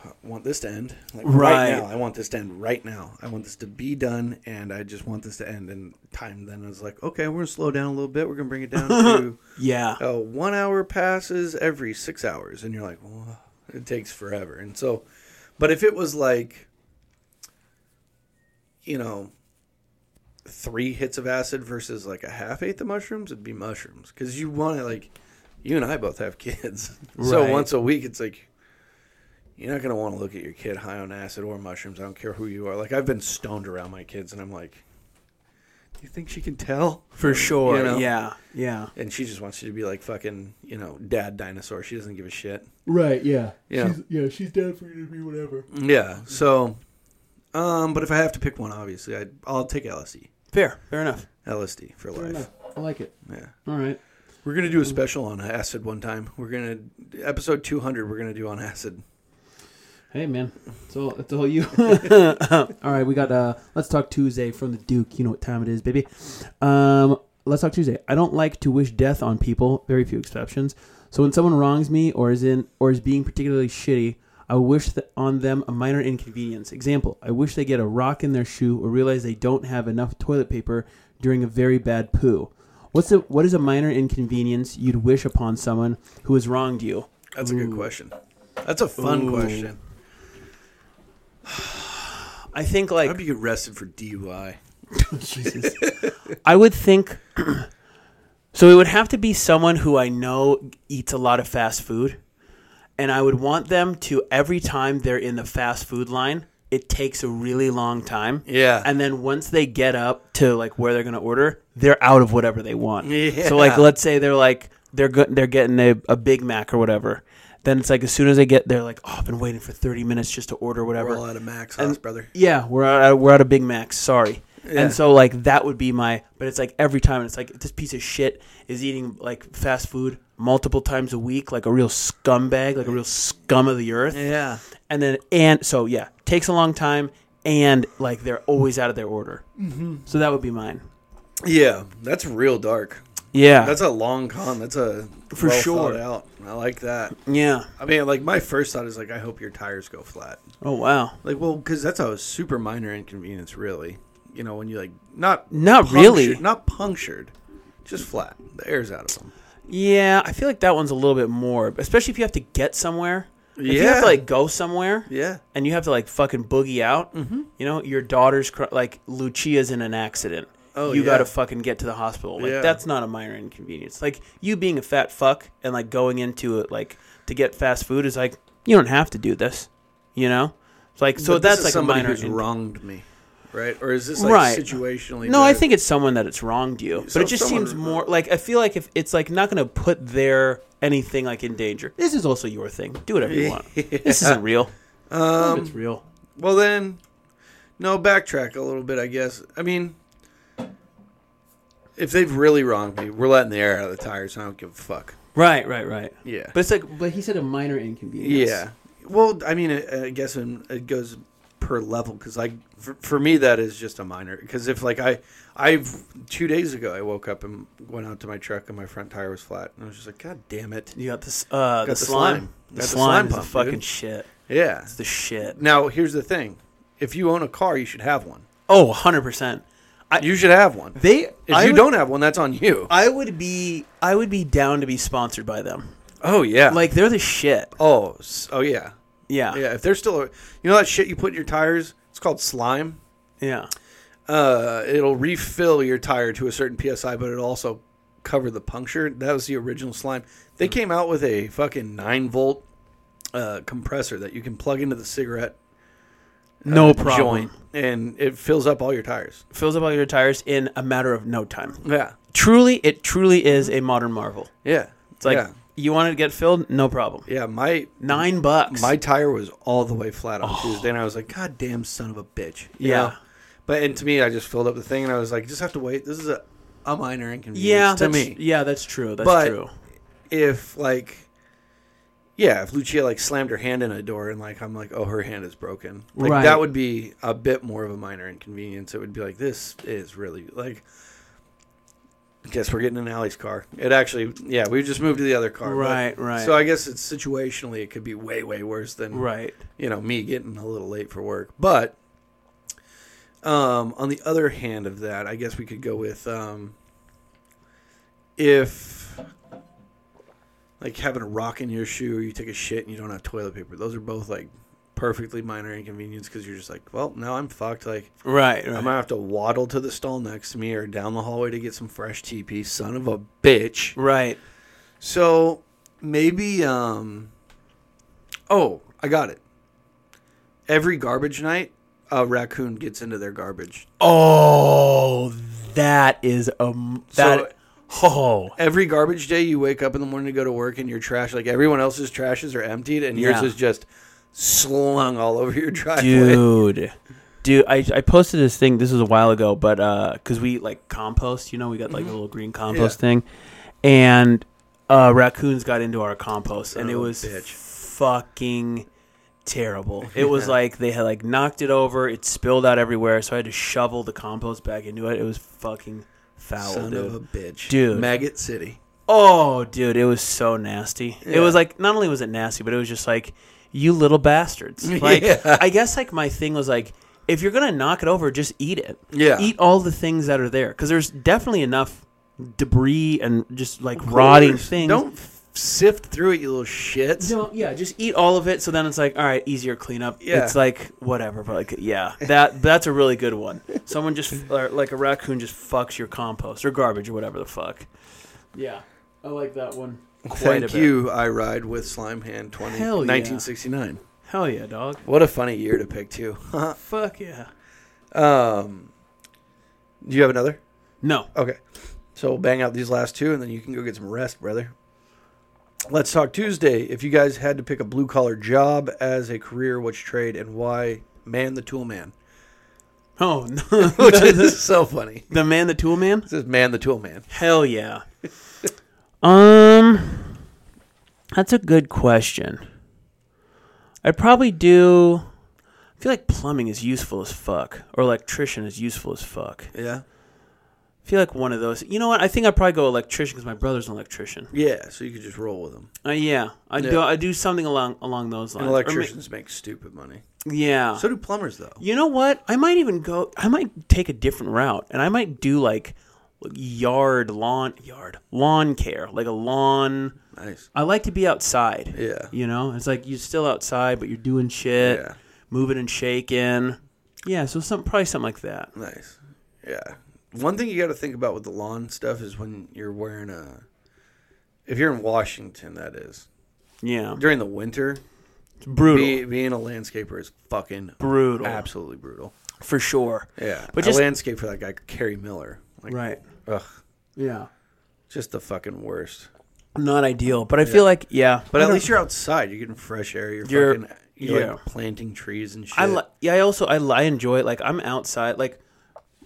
I want this to end like right. Right. now. I want this to end right now. I want this to be done, and I just want this to end. And time then is like, okay, we're gonna slow down a little bit. We're gonna bring it down to Yeah. oh, one hour passes every six hours, and you're like, well, it takes forever. And so, but if it was like, you know, three hits of acid versus like a half eighth of mushrooms, it'd be mushrooms because you want to like, you and I both have kids, so Right. once a week, it's like. You're not gonna want to look at your kid high on acid or mushrooms. I don't care who you are. Like I've been stoned around my kids, and I'm like, "Do you think she can tell?" For sure. You know? Yeah. Yeah. and she just wants you to be like fucking, you know, dad dinosaur. She doesn't give a shit. Right, yeah. Yeah. She's, yeah, she's down for you to be whatever. Yeah. So, um, but if I have to pick one, obviously, I'd, I'll take LSD. Fair. Fair enough. LSD for life. enough. I like it. Yeah. All right. We're gonna do a special on acid one time. We're gonna episode 200. We're gonna do on acid. Hey man, it's all it's all you. all right, we got uh let's talk Tuesday from the Duke. You know what time it is, baby. Um, let's talk Tuesday. I don't like to wish death on people. Very few exceptions. So when someone wrongs me or is in or is being particularly shitty, I wish on them a minor inconvenience. Example: I wish they get a rock in their shoe or realize they don't have enough toilet paper during a very bad poo. What's the what is a minor inconvenience you'd wish upon someone who has wronged you? That's a good question. That's a fun Ooh. question. I think I like hope you get arrested for DUI. Jesus. I would think. so it would have to be someone who I know eats a lot of fast food, and I would want them to every time they're in the fast food line, it takes a really long time. Yeah. And then once they get up to like where they're gonna order, they're out of whatever they want. Yeah. So like, let's say they're like they're go- they're getting a, a Big Mac or whatever. Then it's like as soon as they get, they're like, oh, I've been waiting for thirty minutes just to order whatever. We're all out of Max House, And- brother. Yeah, we're out, we're out of Big Macs. Sorry. Yeah. And so like that would be my, but it's like every time it's like this piece of shit is eating like fast food multiple times a week, like a real scumbag, like a real scum of the earth. Yeah. And then and so yeah, takes a long time, and like they're always out of their order. Mm-hmm. So that would be mine. Yeah. That's real dark. Yeah, That's a long con. That's a For well sure. out. I like that. yeah. I mean, like my first thought is like, I hope your tires go flat. Oh wow. Like, well, because that's a super minor inconvenience, really. You know, when you like not Not really. not punctured, just flat. The air's out of them. Yeah, I feel like that one's a little bit more, especially if you have to get somewhere. If you have to like go somewhere. Yeah, and you have to like fucking boogie out. Mm-hmm. You know, your daughter's cr- like Lucia's in an accident. Oh, you yeah. got to fucking get to the hospital. Like Yeah. that's not a minor inconvenience. Like you being a fat fuck and like going into it like to get fast food is like you don't have to do this. You know, it's like so But that's like a somebody minor. who's in- wronged me, right? Or is this like Right. situationally? no, I think it's someone that it's wronged you, So but it just seems more like I feel like if it's like not going to put their anything like in danger. This is also your thing. Do whatever you want. This isn't real. Um, it's real. Well, then, no, backtrack a little bit, I guess. I mean, if they've really wronged me, we're letting the air out of the tires. and I don't give a fuck. Right, right, right. Yeah. But it's like But he said a minor inconvenience. yeah. Well, I mean, I I guess it goes per level because, like, for, for me, that is just a minor. Because if, like, I, I've two days ago, I woke up and went out to my truck and my front tire was flat, and I was just like, God damn it. you got this. Uh, the, the slime. slime. The Got the slime, slime is the fucking dude. shit. Yeah. It's the shit. Now, here's the thing: if you own a car, you should have one. Oh, 100 percent. You should have one. They. If I you would, don't have one, that's on you. I would be. I would be down to be sponsored by them. Oh yeah. Like they're the shit. oh oh yeah. Yeah. Yeah. If they're still, a, you know that shit you put in your tires. It's called slime. Yeah. Uh, it'll refill your tire to a certain psi, but it'll also cover the puncture. That was the original slime. They came out with a fucking nine volt uh, compressor that you can plug into the cigarette No uh, problem. joint, and it fills up all your tires. Fills up all your tires in a matter of no time. Yeah. Truly, it truly is a modern marvel. Yeah. It's like yeah. you want it to get filled, no problem. Yeah, my Nine bucks. my tire was all the way flat on Tuesday, and I was like, "God damn, son of a bitch!" You Yeah. know? But and to me, I just filled up the thing, and I was like, "Just have to wait. This is a, a minor inconvenience yeah, to me." Yeah, that's true. That's But- true. If like, yeah, if Lucia like slammed her hand in a door, and like I'm like, "Oh, her hand is broken," like Right. that would be a bit more of a minor inconvenience. It would be like, "This is really like." Guess we're getting in Allie's car. It actually, yeah, we just moved to the other car. but- Right, right. So I guess it's situationally, it could be way, way worse than Right. you know me getting a little late for work but um on the other hand of that i guess we could go with um if like having a rock in your shoe or you take a shit and you don't have toilet paper those are both like perfectly minor inconvenience because you're just like well now i'm fucked like Right. i'm gonna have to waddle to the stall next to me or down the hallway to get some fresh tp son of a bitch Right. so maybe um Oh, I got it. Every garbage night, a raccoon gets into their garbage. Oh, that is a that. Oh, Every garbage day you wake up in the morning to go to work and your trash like everyone else's trashes are emptied and yours Yeah. is just slung all over your driveway. dude. Dude, I, I posted this thing. This was a while ago, but because we like compost, you know, we got like a little green compost Mm-hmm. Yeah. thing, and uh, raccoons got into our compost, and it of a was bitch. fucking terrible. It was like they had like knocked it over, it spilled out everywhere, so I had to shovel the compost back into it. It was fucking foul, Son dude. of a bitch. Dude. Maggot City. Oh, dude, it was so nasty. It was like not only was it nasty, but it was just like you little bastards. Like Yeah. I guess like my thing was like if you're gonna knock it over, just eat it. Yeah. eat all the things that are there because there's definitely enough debris and just like rotting things. Don't sift through it, you little shits. No, yeah, just eat all of it. So then it's like, all right, easier cleanup. Yeah. It's like whatever, but like, yeah, that that's a really good one. Someone just or like a raccoon just fucks your compost or garbage or whatever the fuck. Yeah, I like that one. Quite a Thank bit. you, I Ride with Slime Hand 20, Hell yeah. 1969. Hell yeah, dog. What a funny year to pick, too. Fuck yeah. um, do you have another? No. Okay. So we'll bang out these last two, and then you can go get some rest, brother. Let's talk Tuesday. If you guys had to pick a blue collar job as a career, which trade and why? Man the Tool Man. Oh no. Which is so funny. the man, the tool man. This is Man the Tool Man. Hell yeah. um, that's a good question. I'd probably do. I feel like plumbing is useful as fuck, or electrician is useful as fuck. Yeah. I feel like one of those. You know what? I think I'd probably go electrician because my brother's an electrician. Yeah, so you could just roll with them. Uh, yeah, I do. I do something along along those lines. And Or ma- electricians make stupid money. yeah. So do plumbers, though. You know what? I might even go. I might take a different route, and I might do like yard lawn yard lawn care, like a lawn. Nice. I like to be outside. Yeah. You know, it's like you're still outside, but you're doing shit, Yeah. moving and shaking. Yeah, so some probably something like that. Nice. Yeah. One thing you got to think about with the lawn stuff is when you're wearing a. If you're in Washington, that is. Yeah. During the winter, It's brutal, Be, being a landscaper is fucking brutal, absolutely brutal. for sure. Yeah, But but just- landscape for that guy Kerry Miller. Like, Right. Ugh, Yeah. just the fucking worst. Not ideal, but I feel like yeah. But at least you're outside. You're getting fresh air. You're, You're- fucking. You're yeah. like planting trees and shit. I li- yeah. I also I, li- I enjoy it. Like I'm outside. Like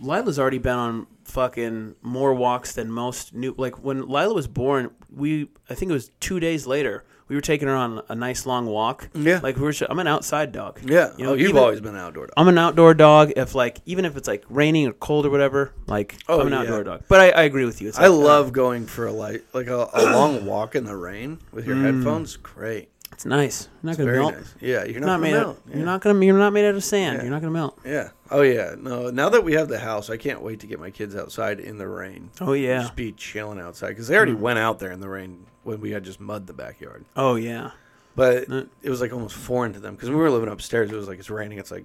Lila's already been on fucking more walks than most new. Like when Lila was born, we I think it was two days later. We were taking her on a nice long walk. Yeah. Like we were. I'm an outside dog. yeah. You know, oh, you've even- always been an outdoor dog. I'm an outdoor dog. If like even if it's like raining or cold or whatever, like Oh, I'm an yeah. outdoor dog. But I, I agree with you. It's I like, uh, love going for a light, like a, a long walk in the rain with your headphones. Great, it's nice. You're not gonna very melt. nice. Yeah, you're not, not gonna made. melt. Out, Yeah. You're not gonna. You're not made out of sand. Yeah. You're not gonna melt. Yeah. Oh yeah. No. Now that we have the house, I can't wait to get my kids outside in the rain. Oh yeah. Just be chilling outside because they already went out there in the rain when we had just mud the backyard. Oh yeah. But Mm. it was like almost foreign to them because we were living upstairs, it was like it's raining. It's like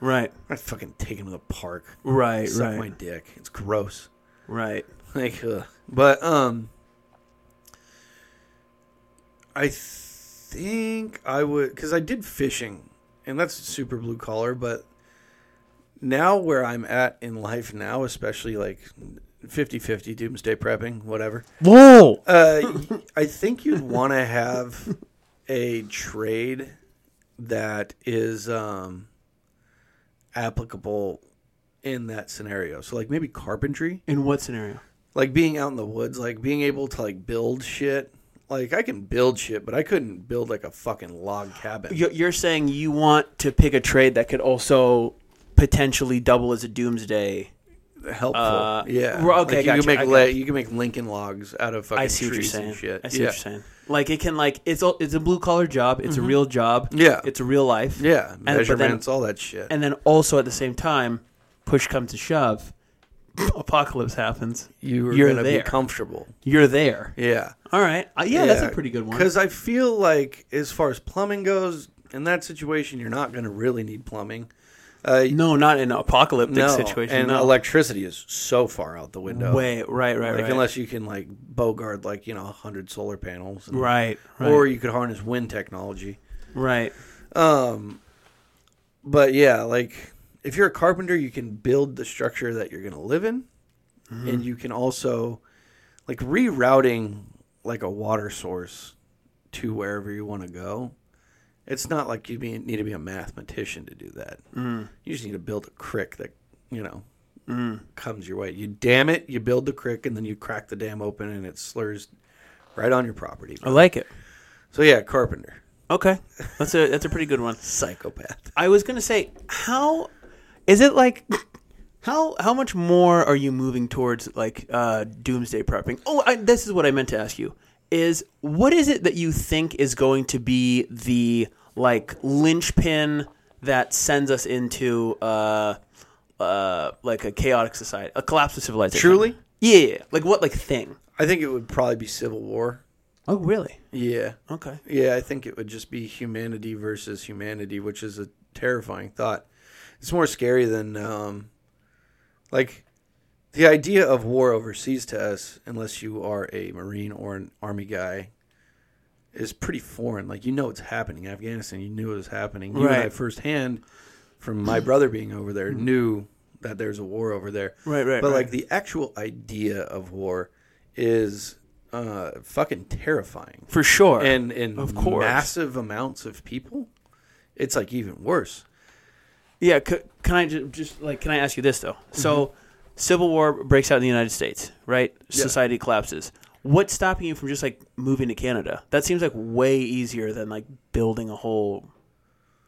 Right. I'm not fucking taking them to the park. Right. Suck right. my dick. It's gross. Right. Like, ugh. but um, I think I would because I did fishing, and that's super blue collar. But now where I'm at in life now, especially like 50-50 doomsday prepping, whatever. Whoa. Uh, I think you'd want to have a trade that is um, applicable in that scenario. So, like maybe carpentry In what scenario? like being out in the woods, like being able to like build shit. Like I can build shit, but I couldn't build like a fucking log cabin. You're you're saying you want to pick a trade that could also potentially double as a doomsday. Helpful, Uh, yeah. well, okay, like you gotcha, can make la- you can make Lincoln logs out of fucking I see what you're trees saying. and shit. I see yeah. what you're saying. Like it can like it's a, it's a blue collar job. It's a real job. Yeah. It's a real life. Yeah, but then- measurements, all that shit. And then also at the same time, push comes to shove, apocalypse happens. you are you're gonna there. be comfortable. You're there. Yeah, All right. Uh, yeah, that's a pretty good one. Because I feel like as far as plumbing goes, in that situation, you're not gonna really need plumbing. Uh, No, not in an apocalyptic no, situation. and no. electricity is so far out the window. Way right, right, like right. unless you can like bogart like you know hundred solar panels, and- right, right, or you could harness wind technology. right. Um, but yeah, like if you're a carpenter, you can build the structure that you're gonna live in, Mm-hmm. and you can also like rerouting like a water source to wherever you want to go. It's not like you need to be a mathematician to do that. Mm. You just need to build a creek that you know Mm. comes your way. You dam it, you build the creek, and then you crack the dam open, and it slurs right on your property. I like it. So yeah, carpenter, Okay, that's a that's a pretty good one. psychopath. I was gonna say, how is it like? How how much more are you moving towards like uh, doomsday prepping? Oh, I, this is what I meant to ask you: is what is it that you think is going to be the like linchpin that sends us into uh, uh, like a chaotic society, a collapse of civilization? Truly? yeah. Like what like thing? I think it would probably be civil war. Oh, really? Yeah. Okay. Yeah, I think it would just be humanity versus humanity, which is a terrifying thought. It's more scary than um like the idea of war overseas to us, unless you are a Marine or an Army guy, is pretty foreign. Like you know it's happening. in Afghanistan, you knew it was happening. You and I firsthand from my brother being over there knew that there's a war over there. Right, right, But right. like the actual idea of war is uh fucking terrifying For sure. and in Of course. massive amounts of people, it's like even worse. Yeah, c- can I just, just like can I ask you this though? Mm-hmm. So, civil war breaks out in the United States, right? Society collapses. What's stopping you from just like moving to Canada? That seems like way easier than like building a whole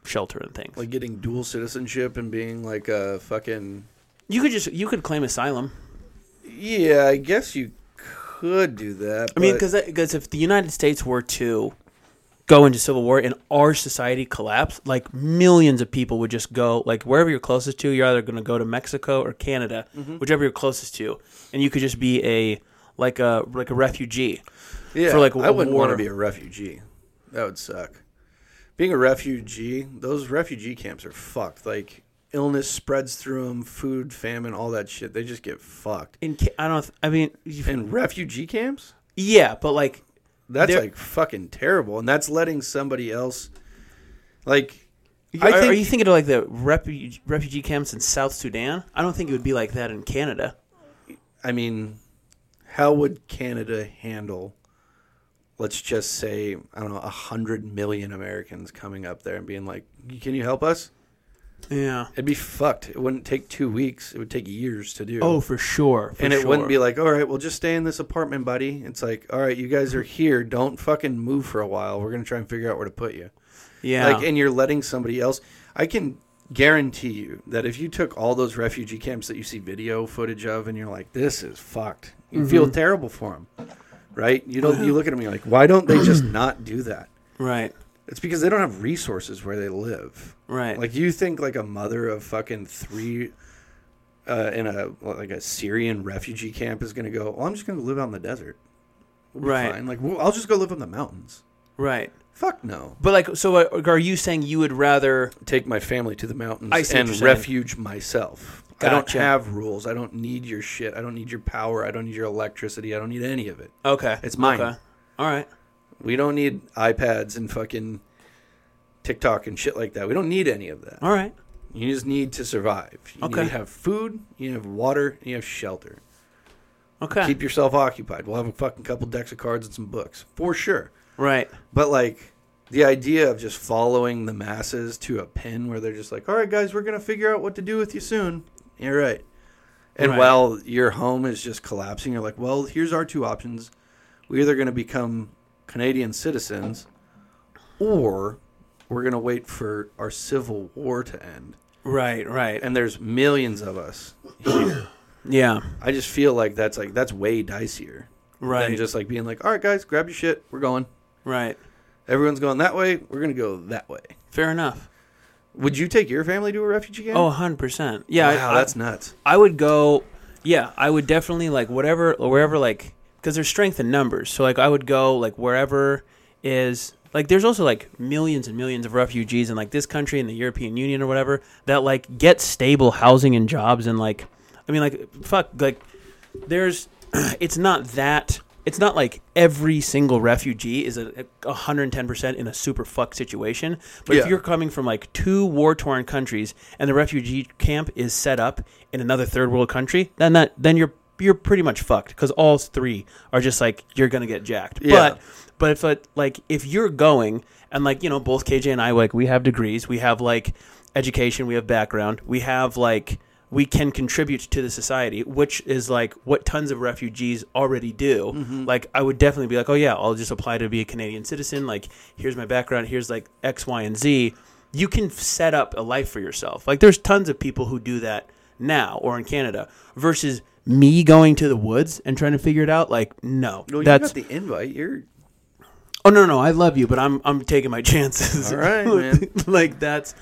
shelter and things. Like getting dual citizenship and being like a fucking you could just you could claim asylum. yeah. I guess you could do that. I mean, but- because because if the United States were to go into civil war and our society collapsed, like millions of people would just go like wherever you're closest to. You're either going to go to Mexico or Canada, Mm-hmm. whichever you're closest to, and you could just be a like a like a refugee. yeah, for, like, I wouldn't want to be a refugee. That would suck. Being a refugee, those refugee camps are fucked. Like illness spreads through them, food, famine, all that shit. They just get fucked. In I don't. I mean, in refugee camps, yeah, but like that's like fucking terrible. And that's letting somebody else Like, Are, I think are you thinking of like the refugee, refugee camps in South Sudan? I don't think it would be like that in Canada. I mean, how would Canada handle, let's just say, I don't know, a hundred million Americans coming up there and being like, "Can you help us?" Yeah. It'd be fucked. It wouldn't take two weeks. It would take years to do. Oh, for sure. for and it wouldn't be like, all right, well, just stay in this apartment, buddy. It's like, all right, you guys are here. Don't fucking move for a while. We're gonna try and figure out where to put you. Yeah. Like, and you're letting somebody else. I can guarantee you that if you took all those refugee camps that you see video footage of, and you're like, this is fucked, you feel Mm-hmm. terrible for them, right? You don't. You look at them, you're like, why don't they just not do that? right. It's because they don't have resources where they live. Right. Like you think like a mother of fucking three uh, in a like a Syrian refugee camp is going to go. Well, I'm just going to live out in the desert. We'll Right. Fine. Like well, I'll just go live in the mountains. right. Fuck no. But like, so are you saying you would rather? Take my family to the mountains I see what and refuge myself. I don't Gotcha. have rules. I don't need your shit. I don't need your power. I don't need your electricity. I don't need any of it. Okay. It's mine. Okay. All right. We don't need iPads and fucking TikTok and shit like that. We don't need any of that. All right. You just need to survive. You Okay. need to have food, you have water, and you have shelter. Okay. Keep yourself occupied. We'll have a fucking couple decks of cards and some books. For sure. right. But like the idea of just following the masses to a pin where they're just like, All right guys, we're gonna figure out what to do with you soon. You're right. And Right. while your home is just collapsing, you're like, Well, here's our two options. We're either gonna become Canadian citizens or we're gonna wait for our civil war to end. Right. Right. and there's millions of us here. yeah. I just feel like that's like that's way dicier Right. than just like being like, all right, guys, grab your shit, we're going. right. Everyone's going that way. We're gonna go that way. Fair enough. Would you take your family to a refugee camp? Oh, 100 percent. Yeah. wow, I, that's nuts. I would go. Yeah, I would definitely like whatever, wherever, like, because there's strength in numbers. So like, I would go like wherever is like. There's also like millions and millions of refugees in like this country and the European Union or whatever that like get stable housing and jobs and like, I mean like fuck like, there's, it's not that. It's not like every single refugee is a, a 110% in a super fucked situation. But Yeah. if you're coming from like two war torn countries and the refugee camp is set up in another third world country, then that then you're you're pretty much fucked because all three are just like you're gonna get jacked. Yeah. But but if it, like if you're going and like you know both KC and I like we have degrees, we have like education, we have background, we have like we can contribute to the society, which is like what tons of refugees already do. Mm-hmm. Like I would definitely be like, oh yeah, I'll just apply to be a Canadian citizen. Like here's my background, here's like X, Y, and Z. You can set up a life for yourself. Like there's tons of people who do that now or in Canada versus me going to the woods and trying to figure it out. Like no, Well, you that's got the invite. You're Oh no, no, I love you, but I'm I'm taking my chances. All right, man. like that's,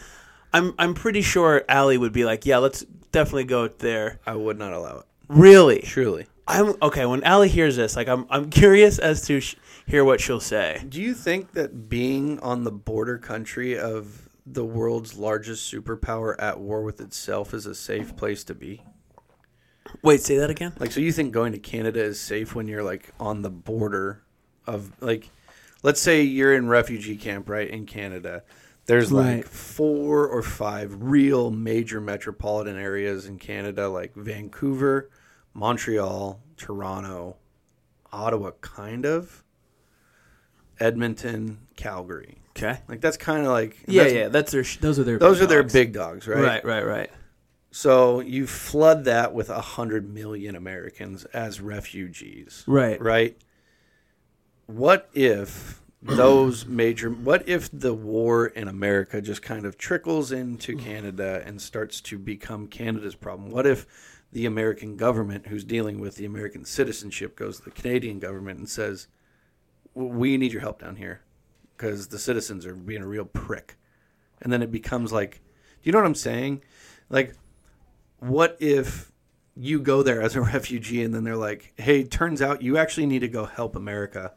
I'm I'm pretty sure Allie would be like, yeah, let's definitely go there. I would not allow it. Really, Truly. I'm okay. When Allie hears this, like I'm I'm curious as to sh- hear what she'll say. Do you think that being on the border country of the world's largest superpower at war with itself is a safe place to be? Wait, say that again. Like, so you think going to Canada is safe when you're like on the border of like, let's say you're in refugee camp right in Canada. There's like Right. four or five real major metropolitan areas in Canada, like Vancouver, Montreal, Toronto, Ottawa, kind of, Edmonton, Calgary. Okay. Like that's kind of like Yeah, that's- yeah. That's their. Sh- those are their. Those big are their dogs. big dogs, right? Right, right, right. So you flood that with a hundred million Americans as refugees, Right. right? What if those major? What if the war in America just kind of trickles into Canada and starts to become Canada's problem? What if the American government, who's dealing with the American citizenship, goes to the Canadian government and says, "We need your help down here because the citizens are being a real prick," and then it becomes like, do you know what I'm saying? Like, what if you go there as a refugee and then they're like, "Hey, turns out you actually need to go help America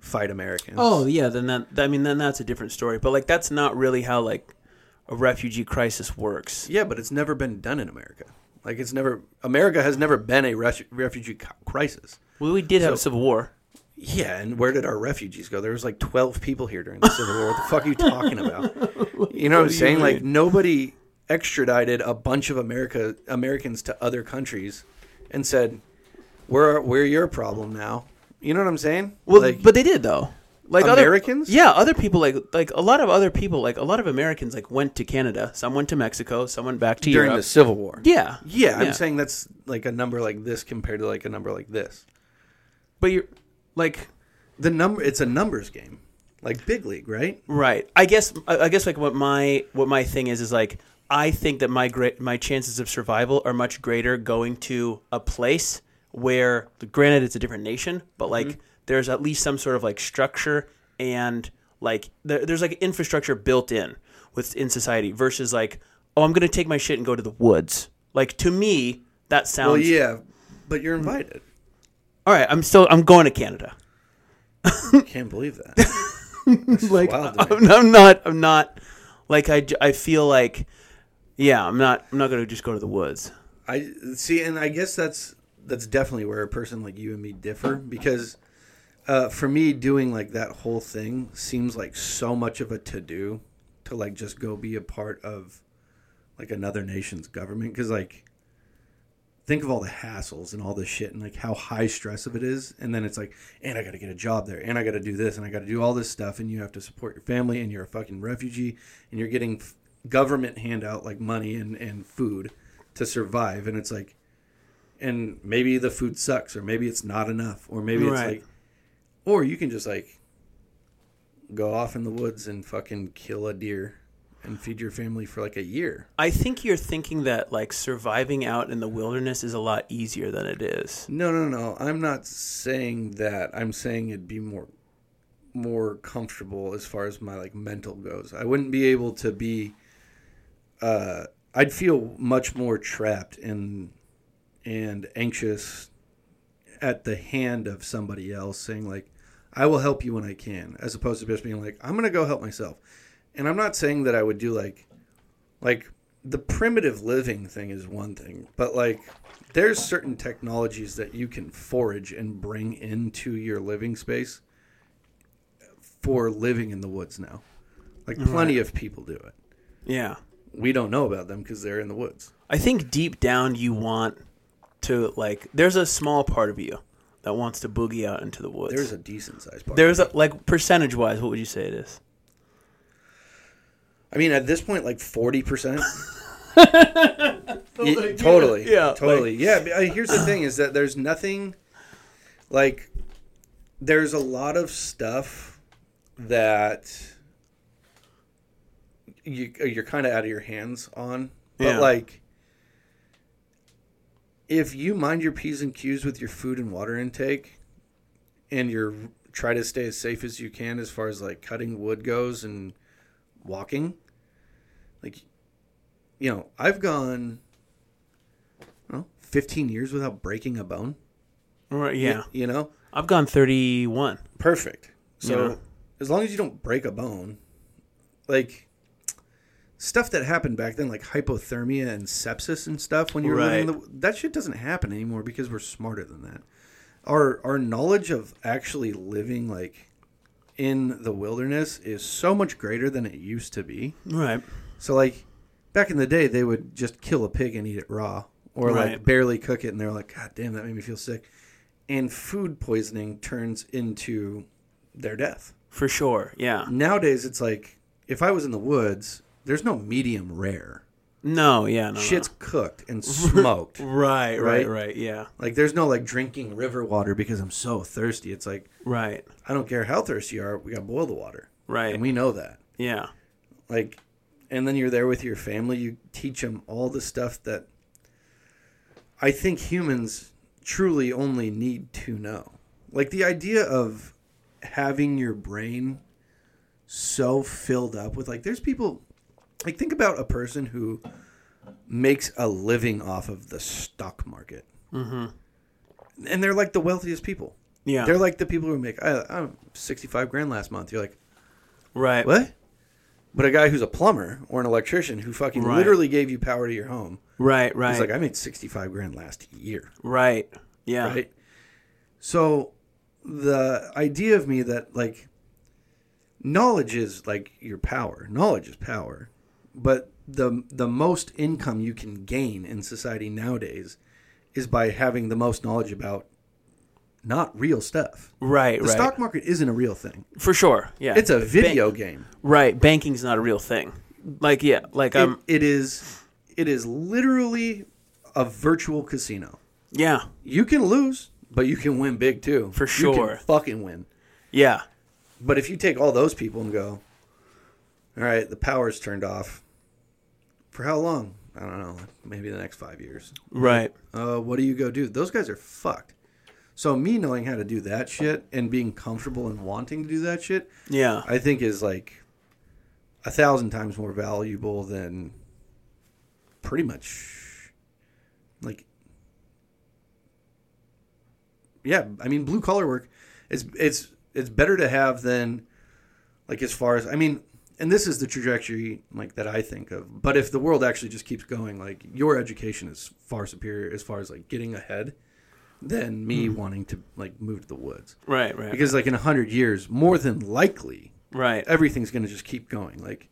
fight Americans." Oh yeah, then that. I mean, then that's a different story. But like, that's not really how like a refugee crisis works. yeah, but it's never been done in America. Like it's never America has never been a refugee crisis. Well, we did have a civil war. Yeah, and where did our refugees go? There was like twelve people here during the Civil War. What the fuck are you talking about? You know what I'm do you saying? Like nobody extradited a bunch of America Americans to other countries and said, "We're we're your problem now." You know what I'm saying? Well, like, but they did though. Like Americans? other, yeah, other people like like a lot of other people like a lot of Americans like went to Canada. Some went to Mexico. Some went back to during Europe. the Civil War. yeah, Yeah, I'm saying that's like a number like this compared to like a number like this. but you're like The number it's a numbers game. Like big league, right? Right. I guess. I guess like what my what my thing is is like I think that my great my chances of survival are much greater going to a place where, granted, it's a different nation, but like Mm-hmm. there's at least some sort of like structure and like there, there's like infrastructure built in within society versus like oh I'm gonna take my shit and go to the woods. Like to me that sounds Well, yeah, but you're invited. all right. I'm still I'm going to Canada. I can't believe that. Like wild. I'm, I'm not I'm not like I I feel like yeah I'm not I'm not gonna just go to the woods. I see, and I guess that's that's definitely where a person like you and me differ because uh, for me, doing like that whole thing seems like so much of a to do to like just go be a part of like another nation's government because like think of all the hassles and all this shit and like how high stress of it is and then it's like and i gotta get a job there and i gotta do this and i gotta do all this stuff and you have to support your family and you're a fucking refugee and you're getting government handout like money and, and food to survive and it's like and maybe the food sucks or maybe it's not enough or maybe it's Right. like or you can just like go off in the woods and fucking kill a deer and feed your family for like a year I think you're thinking that like surviving out in the wilderness is a lot easier than it is No, no, no. I'm not saying that. I'm saying it'd be more more comfortable as far as my like mental goes. I wouldn't be able to be uh I'd feel much more trapped and and anxious at the hand of somebody else saying like I will help you when I can as opposed to just being like I'm going to go help myself. And I'm not saying that I would do like like the primitive living thing is one thing, but like there's certain technologies that you can forage and bring into your living space for living in the woods now. Like plenty of people do it. yeah We don't know about them because they're in the woods. I think deep down you want to like there's a small part of you that wants to boogie out into the woods There's a decent sized part. there's a like percentage wise what would you say it is I mean, at this point, like forty percent. totally. yeah, Totally. yeah. but, uh, Here's the thing: is that there's nothing like there's a lot of stuff that you you're kind of out of your hands on, but Yeah. like. If you mind your p's and q's with your food and water intake, and you're try to stay as safe as you can as far as like cutting wood goes and walking, like you know, I've gone well, 15 years without breaking a bone. right yeah You know? I've gone 31 Perfect. So Yeah. as long as you don't break a bone, like stuff that happened back then, like hypothermia and sepsis and stuff, when you're living in the, that shit doesn't happen anymore because we're smarter than that. Our our knowledge of actually living like in the wilderness is so much greater than it used to be. right So like back in the day, they would just kill a pig and eat it raw, or like barely cook it, and they're like, "God damn, that made me feel sick." And food poisoning turns into their death. for sure yeah Nowadays, it's like if I was in the woods, there's no medium rare. no yeah no, no. Shit's cooked and smoked. right right right? right yeah like there's no like drinking river water because I'm so thirsty. It's like right I don't care how thirsty you are, we gotta boil the water, right and we know that. yeah like and then you're there with your family you teach them all the stuff that i think humans truly only need to know like the idea of having your brain so filled up with like there's people like think about a person who makes a living off of the stock market mm-hmm. and they're like the wealthiest people yeah they're like the people who make I, I'm 65 grand last month you're like right what? But a guy who's a plumber or an electrician who fucking Right. literally gave you power to your home. right right He's like, I made 65 grand last year. right yeah Right. So the idea of me that like knowledge is like your power. Knowledge is power. But the the most income you can gain in society nowadays is by having the most knowledge about not real stuff. Right, right. The right. stock market isn't a real thing. For sure. Yeah. It's a video game. right. Banking's not a real thing. Like yeah, like It- um it is it is literally a virtual casino. yeah. You can lose, but you can win big too. For You can sure. fucking win. Yeah. But if you take all those people and go, all right, the power's turned off. For how long? I don't know. Maybe the next five years. Right. Uh, what do you go do? Those guys are fucked. So me knowing how to do that shit and being comfortable and wanting to do that shit, Yeah. I think is like a thousand times more valuable than pretty much like yeah i mean blue collar work it's it's it's better to have than like as far as i mean and this is the trajectory like that i think of but if the world actually just keeps going like your education is far superior as far as like getting ahead than me hmm. wanting to like move to the woods Right, right. because like in a hundred years more than likely right. everything's going to just keep going. Like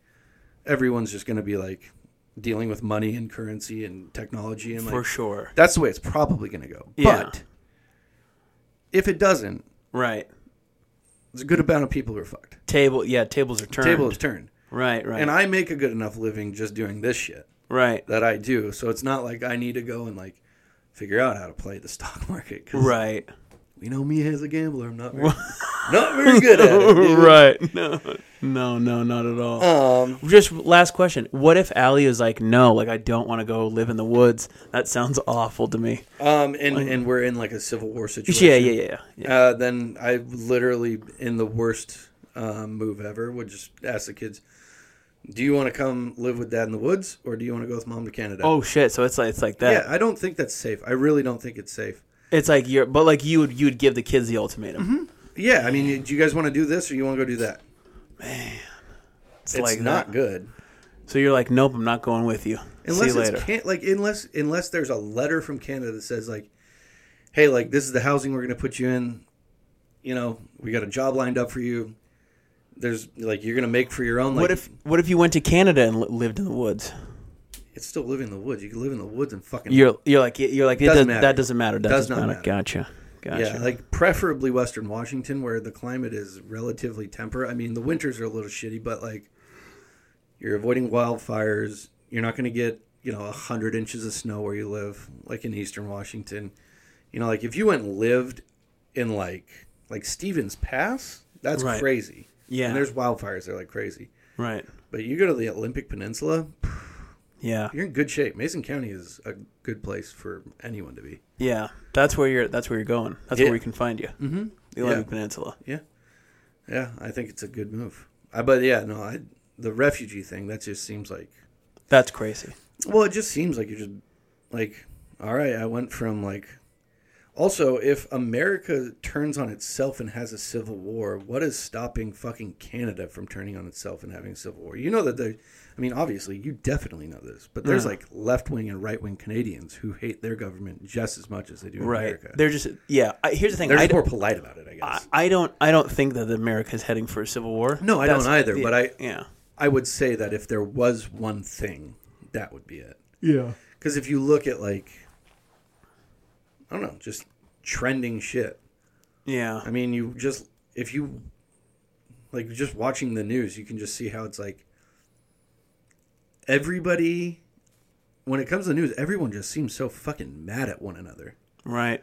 everyone's just going to be like dealing with money and currency and technology and like For sure. that's the way it's probably going to go. Yeah. But if it doesn't, Right. There's a good amount of people who are fucked. Table yeah, tables are turned. Table is turned. Right, right. And I make a good enough living just doing this shit right. that I do. So it's not like I need to go and like figure out how to play the stock market. 'cause Right. We know me as a gambler. I'm not very, not very good at it. dude. right. No. No, no, not at all. Um, Just last question. What if Allie is like, no, like I don't want to go live in the woods? That sounds awful to me. um, and, and we're in like a civil war situation. Yeah, yeah, yeah, yeah. uh, then I literally, in the worst um, move ever, would just ask the kids, "Do you want to come live with dad in the woods, or do you want to go with mom to Canada?" Oh shit! So it's like it's like that. yeah, I don't think that's safe. I really don't think it's safe. It's like you're, but like you would you would give the kids the ultimatum. Yeah, I mean, do you guys want to do this, or you want to go do that? It's, It's like not that. good So you're like, nope, I'm not going with you. unless See you later. can like unless unless there's a letter from Canada that says like, "Hey, like this is the housing we're going to put you in. You know, we got a job lined up for you. There's like you're going to make for your own. Like, what if what if you went to Canada and lived in the woods? it's still living in the woods? You can live in the woods and fucking You're you're like you're like it Doesn't does, that doesn't matter. That Does doesn't not matter. matter. Gotcha. Gotcha. Yeah, like preferably Western Washington, where the climate is relatively temperate. I mean, the winters are a little shitty, but like you're avoiding wildfires. You're not going to get you know a hundred inches of snow where you live, like in Eastern Washington. You know, like if you went and lived in like like Stevens Pass, that's Right. crazy. Yeah. and there's wildfires there like crazy. right. But you go to the Olympic Peninsula, Yeah. you're in good shape. Mason County is a good place for anyone to be. Yeah. That's where you're. That's where you're going. That's Yeah. where we can find you. Mm-hmm. The Olympic Yeah. Peninsula. Yeah, yeah, I think it's a good move. I, but yeah, no, I, the refugee thing that just seems like That's crazy. well, it just seems like you're just like all right. I went from like also if America turns on itself and has a civil war, what is stopping fucking Canada from turning on itself and having a civil war? You know that they. I mean, obviously, you definitely know this, but there's Yeah. like left wing and right wing Canadians who hate their government just as much as they do Right. America. They're just yeah. I, here's the thing. They're I more polite about it, I I, guess. I don't. I don't think that America's heading for a civil war. No, I don't either, but I- yeah. I would say that if there was one thing, that would be it. Yeah. Because if you look at like, I don't know, just trending shit. Yeah. I mean, you just if you like just watching the news, you can just see how it's like everybody. When it comes to the news, everyone just seems so fucking mad at one another. Right.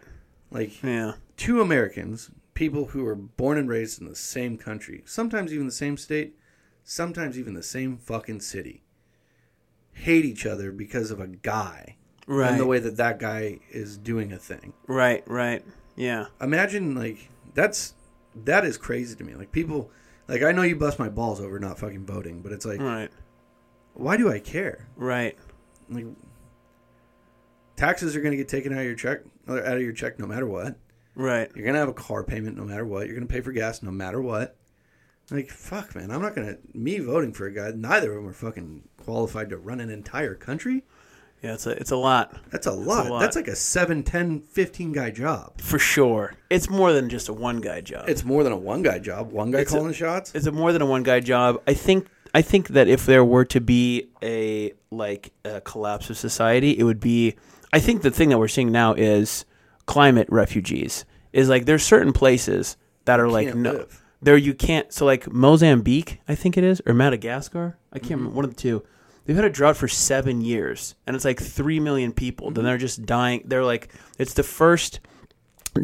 Like Yeah. two Americans, people who were born and raised in the same country, sometimes even the same state, sometimes even the same fucking city, hate each other because of a guy Right. and the way that that guy is doing a thing. Right. Right. Yeah. Imagine like that's that is crazy to me. Like people, like I know you bust my balls over not fucking voting, but it's like, Right. why do I care? Right. Like taxes are going to get taken out of your check, uh, out of your check, no matter what. Right. You're gonna have a car payment no matter what. You're gonna pay for gas no matter what. Like fuck, man. I'm not gonna me voting for a guy. Neither of them are fucking qualified to run an entire country. Yeah, it's a it's a lot That's a lot. lot. That's like a 7, 10, 15 guy job. for sure. It's more than just a one guy job. It's more than a one guy job. One guy It's a- calling the shots. it's a more than a one guy job. I think I think that if there were to be a like a collapse of society, it would be. I think the thing that we're seeing now is climate refugees. Is like there's certain places that are like can't no, live. there you can't. So like Mozambique, I think it is, or Madagascar. I can't Mm-hmm. remember one of the two. They've had a drought for seven years, and it's like three million people. Mm-hmm. Then they're just dying. They're like it's the first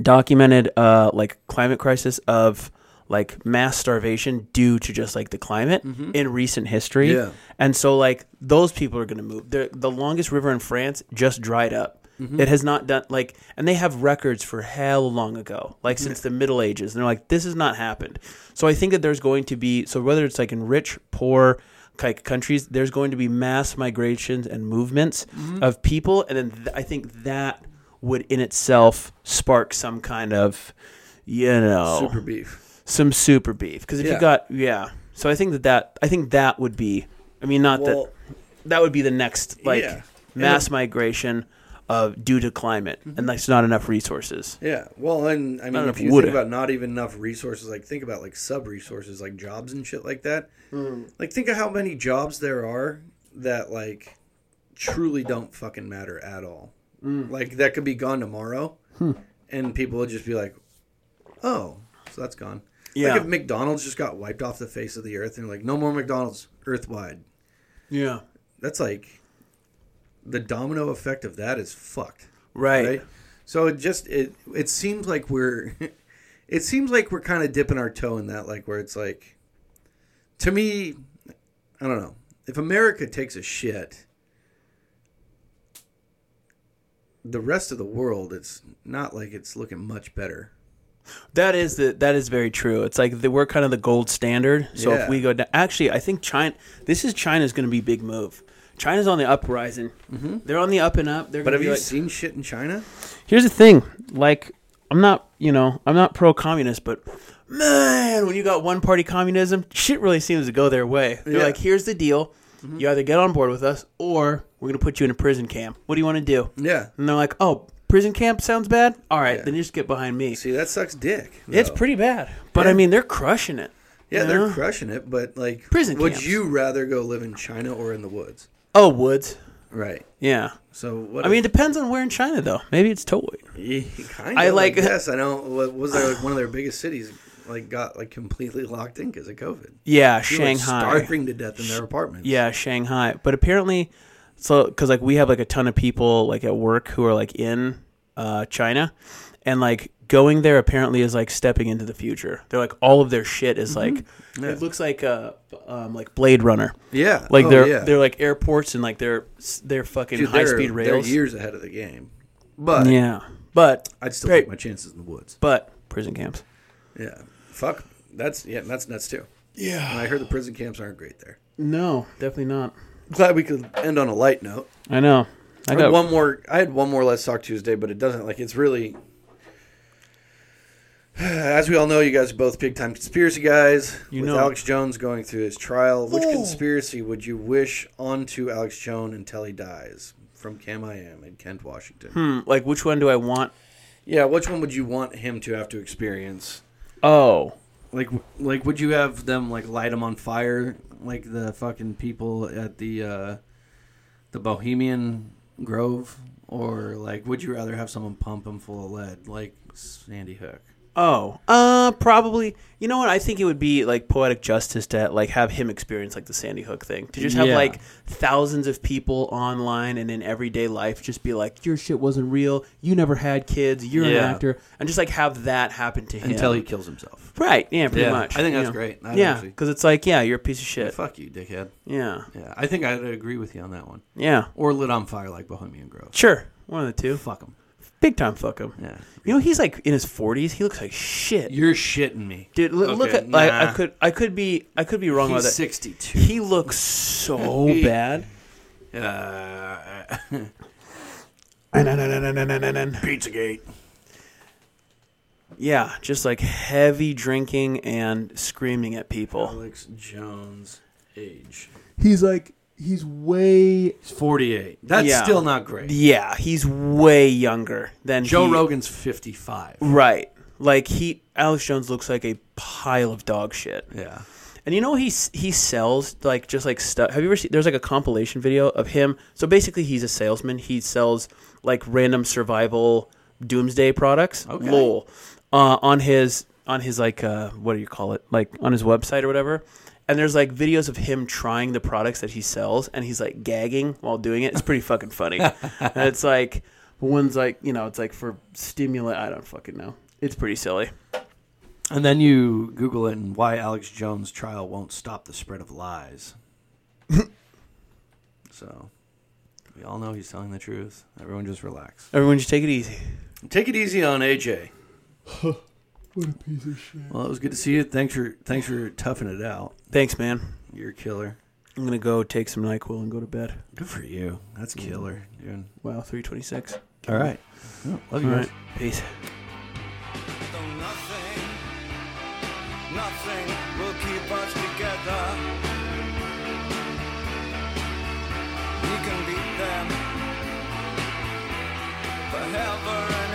documented uh like climate crisis of like mass starvation due to just like the climate in recent history. Mm-hmm. Yeah. And so like those people are going to move. The the longest river in France just dried up. Mm-hmm. It has not done like and they have records for hell long ago, like since the Middle Ages. And they're like this has not happened. So I think that there's going to be so whether it's like in rich, poor like countries, there's going to be mass migrations and movements Mm-hmm. of people and then th- I think that would in itself spark some kind of you know Super beef. some super beef because if Yeah. you got yeah so i think that that i think that would be i mean not Well- that that would be the next like Yeah. mass migration of due to climate Mm-hmm. and that's not enough resources Yeah. Well, and I mean, enough if you wood. think about not even enough resources, like think about like sub resources, like jobs and shit like that. Mm. Like think of how many jobs there are that like truly don't fucking matter at all. Mm. Like that could be gone tomorrow, hmm. and people would just be like, "Oh, so that's gone." Yeah. Like if McDonald's just got wiped off the face of the earth, and like no more McDonald's earth wide. yeah That's like the domino effect of that is fucked right, right? So it just it it seems like we're it seems like we're kind of dipping our toe in that like where it's like to me I don't know. If America takes a shit the rest of the world it's not like it's looking much better. that is the that is very true it's like the, we're kind of the gold standard so Yeah. if we go down actually i think china this is china's going to be big move china's on the uprising they're on the up and up they're Mm-hmm. But have you like, seen shit in China? Here's the thing, like I'm not, you know, I'm not pro communist, but man, when you got one party communism, shit really seems to go their way. They're Yeah. like, here's the deal. You either get on board with us or we're going to put you in a prison camp. What do you want to do? Yeah. And they're like, "Oh, prison camp sounds bad? All right, Yeah. then you just get behind me." See, that sucks dick. It's pretty bad. But Yeah. I mean, they're crushing it. Yeah, they're know? crushing it, but like Prison would camps. you rather go live in China or in the woods? Oh, woods. Right. Yeah. So what I mean, it depends on where in China though. Maybe it's totally. Yeah, kind I like- Yes, I know. What was there like one of their biggest cities? Like got like completely locked in because of COVID. Yeah, People Shanghai. starving to death in their apartments. Yeah, Shanghai. But apparently, so because like we have like a ton of people like at work who are like in uh, China, and like going there apparently is like stepping into the future. They're like all of their shit is like Mm-hmm. Yeah. it looks like uh um like Blade Runner. yeah. Like Oh, they're yeah. they're like airports and like they're they're fucking Dude, high they're- speed They're rails. years ahead of the game. But Yeah, but I'd still take my chances in the woods. but prison camps. Yeah. Fuck. That's yeah. That's nuts too. Yeah. And I heard the prison camps aren't great there. No, definitely not. Glad we could end on a light note. I know. I I got had one more. I had one more. Let's talk Tuesday, but it doesn't like it's really. As we all know, you guys are both big time conspiracy guys. You with know. Alex Jones going through his trial, which conspiracy would you wish onto Alex Jones until he dies? From Cam I am in Kent, Washington. Hmm, like which one do I want? Yeah, which one would you want him to have to experience? Oh, Like, like, would you have them like light him on fire, like the fucking people at the uh, the Bohemian Grove, or like, would you rather have someone pump him full of lead, like Sandy Hook? Oh, uh, probably. You know what? I think it would be like poetic justice to like have him experience like the Sandy Hook thing. To just have Yeah. like thousands of people online and in everyday life just be like, "Your shit wasn't real. You never had kids. You're Yeah. an actor," and just like have that happen to him Until he kills himself. Right? Yeah, pretty Yeah, much. I think you that's know. great. I'd yeah, actually- because it's like, yeah, you're a piece of shit. Fuck you, dickhead. Yeah, Yeah, I think I'd agree with you on that one. yeah. Or lit on fire like Bohemian Grove. Sure, one of the two. Fuck him. Big time, fuck him. Yeah, You know, he's like in his 40s. He looks like shit. you're shitting me. Dude, look, look Okay, at like I nah. could I could be I could be wrong about He's that. sixty-two. He looks so bad. Uh, Yeah, just like heavy drinking and screaming at people. Alex Jones age. He's like he's way He's 48. That's Yeah. still not great. yeah, he's way younger than Joe he- Rogan's 55. Right. Like he Alex Jones looks like a pile of dog shit. Yeah. And you know he s- he sells like just like stuff. Have you ever seen? There's like a compilation video of him. So basically, he's a salesman. He sells like random survival doomsday products. Okay. Lol. Uh, on his on his like uh, what do you call it? Like on his website or whatever. And there's like videos of him trying the products that he sells, and he's like gagging while doing it. It's pretty fucking funny. and it's like one's like you know it's like for stimulant. I don't fucking know. It's pretty silly. And then you Google it and why Alex Jones' trial won't stop the spread of lies. so, we all know he's telling the truth. Everyone just relax. Everyone, just take it easy. Take it easy on AJ. What a piece of shit. Well, it was good to see you. Thanks for thanks for toughing it out. Thanks, man. You're a killer. I'm gonna go take some Nyquil and go to bed. Good for you. That's killer, dude. Wow, three twenty six. All right. Oh, love you guys. Right. Peace. forever.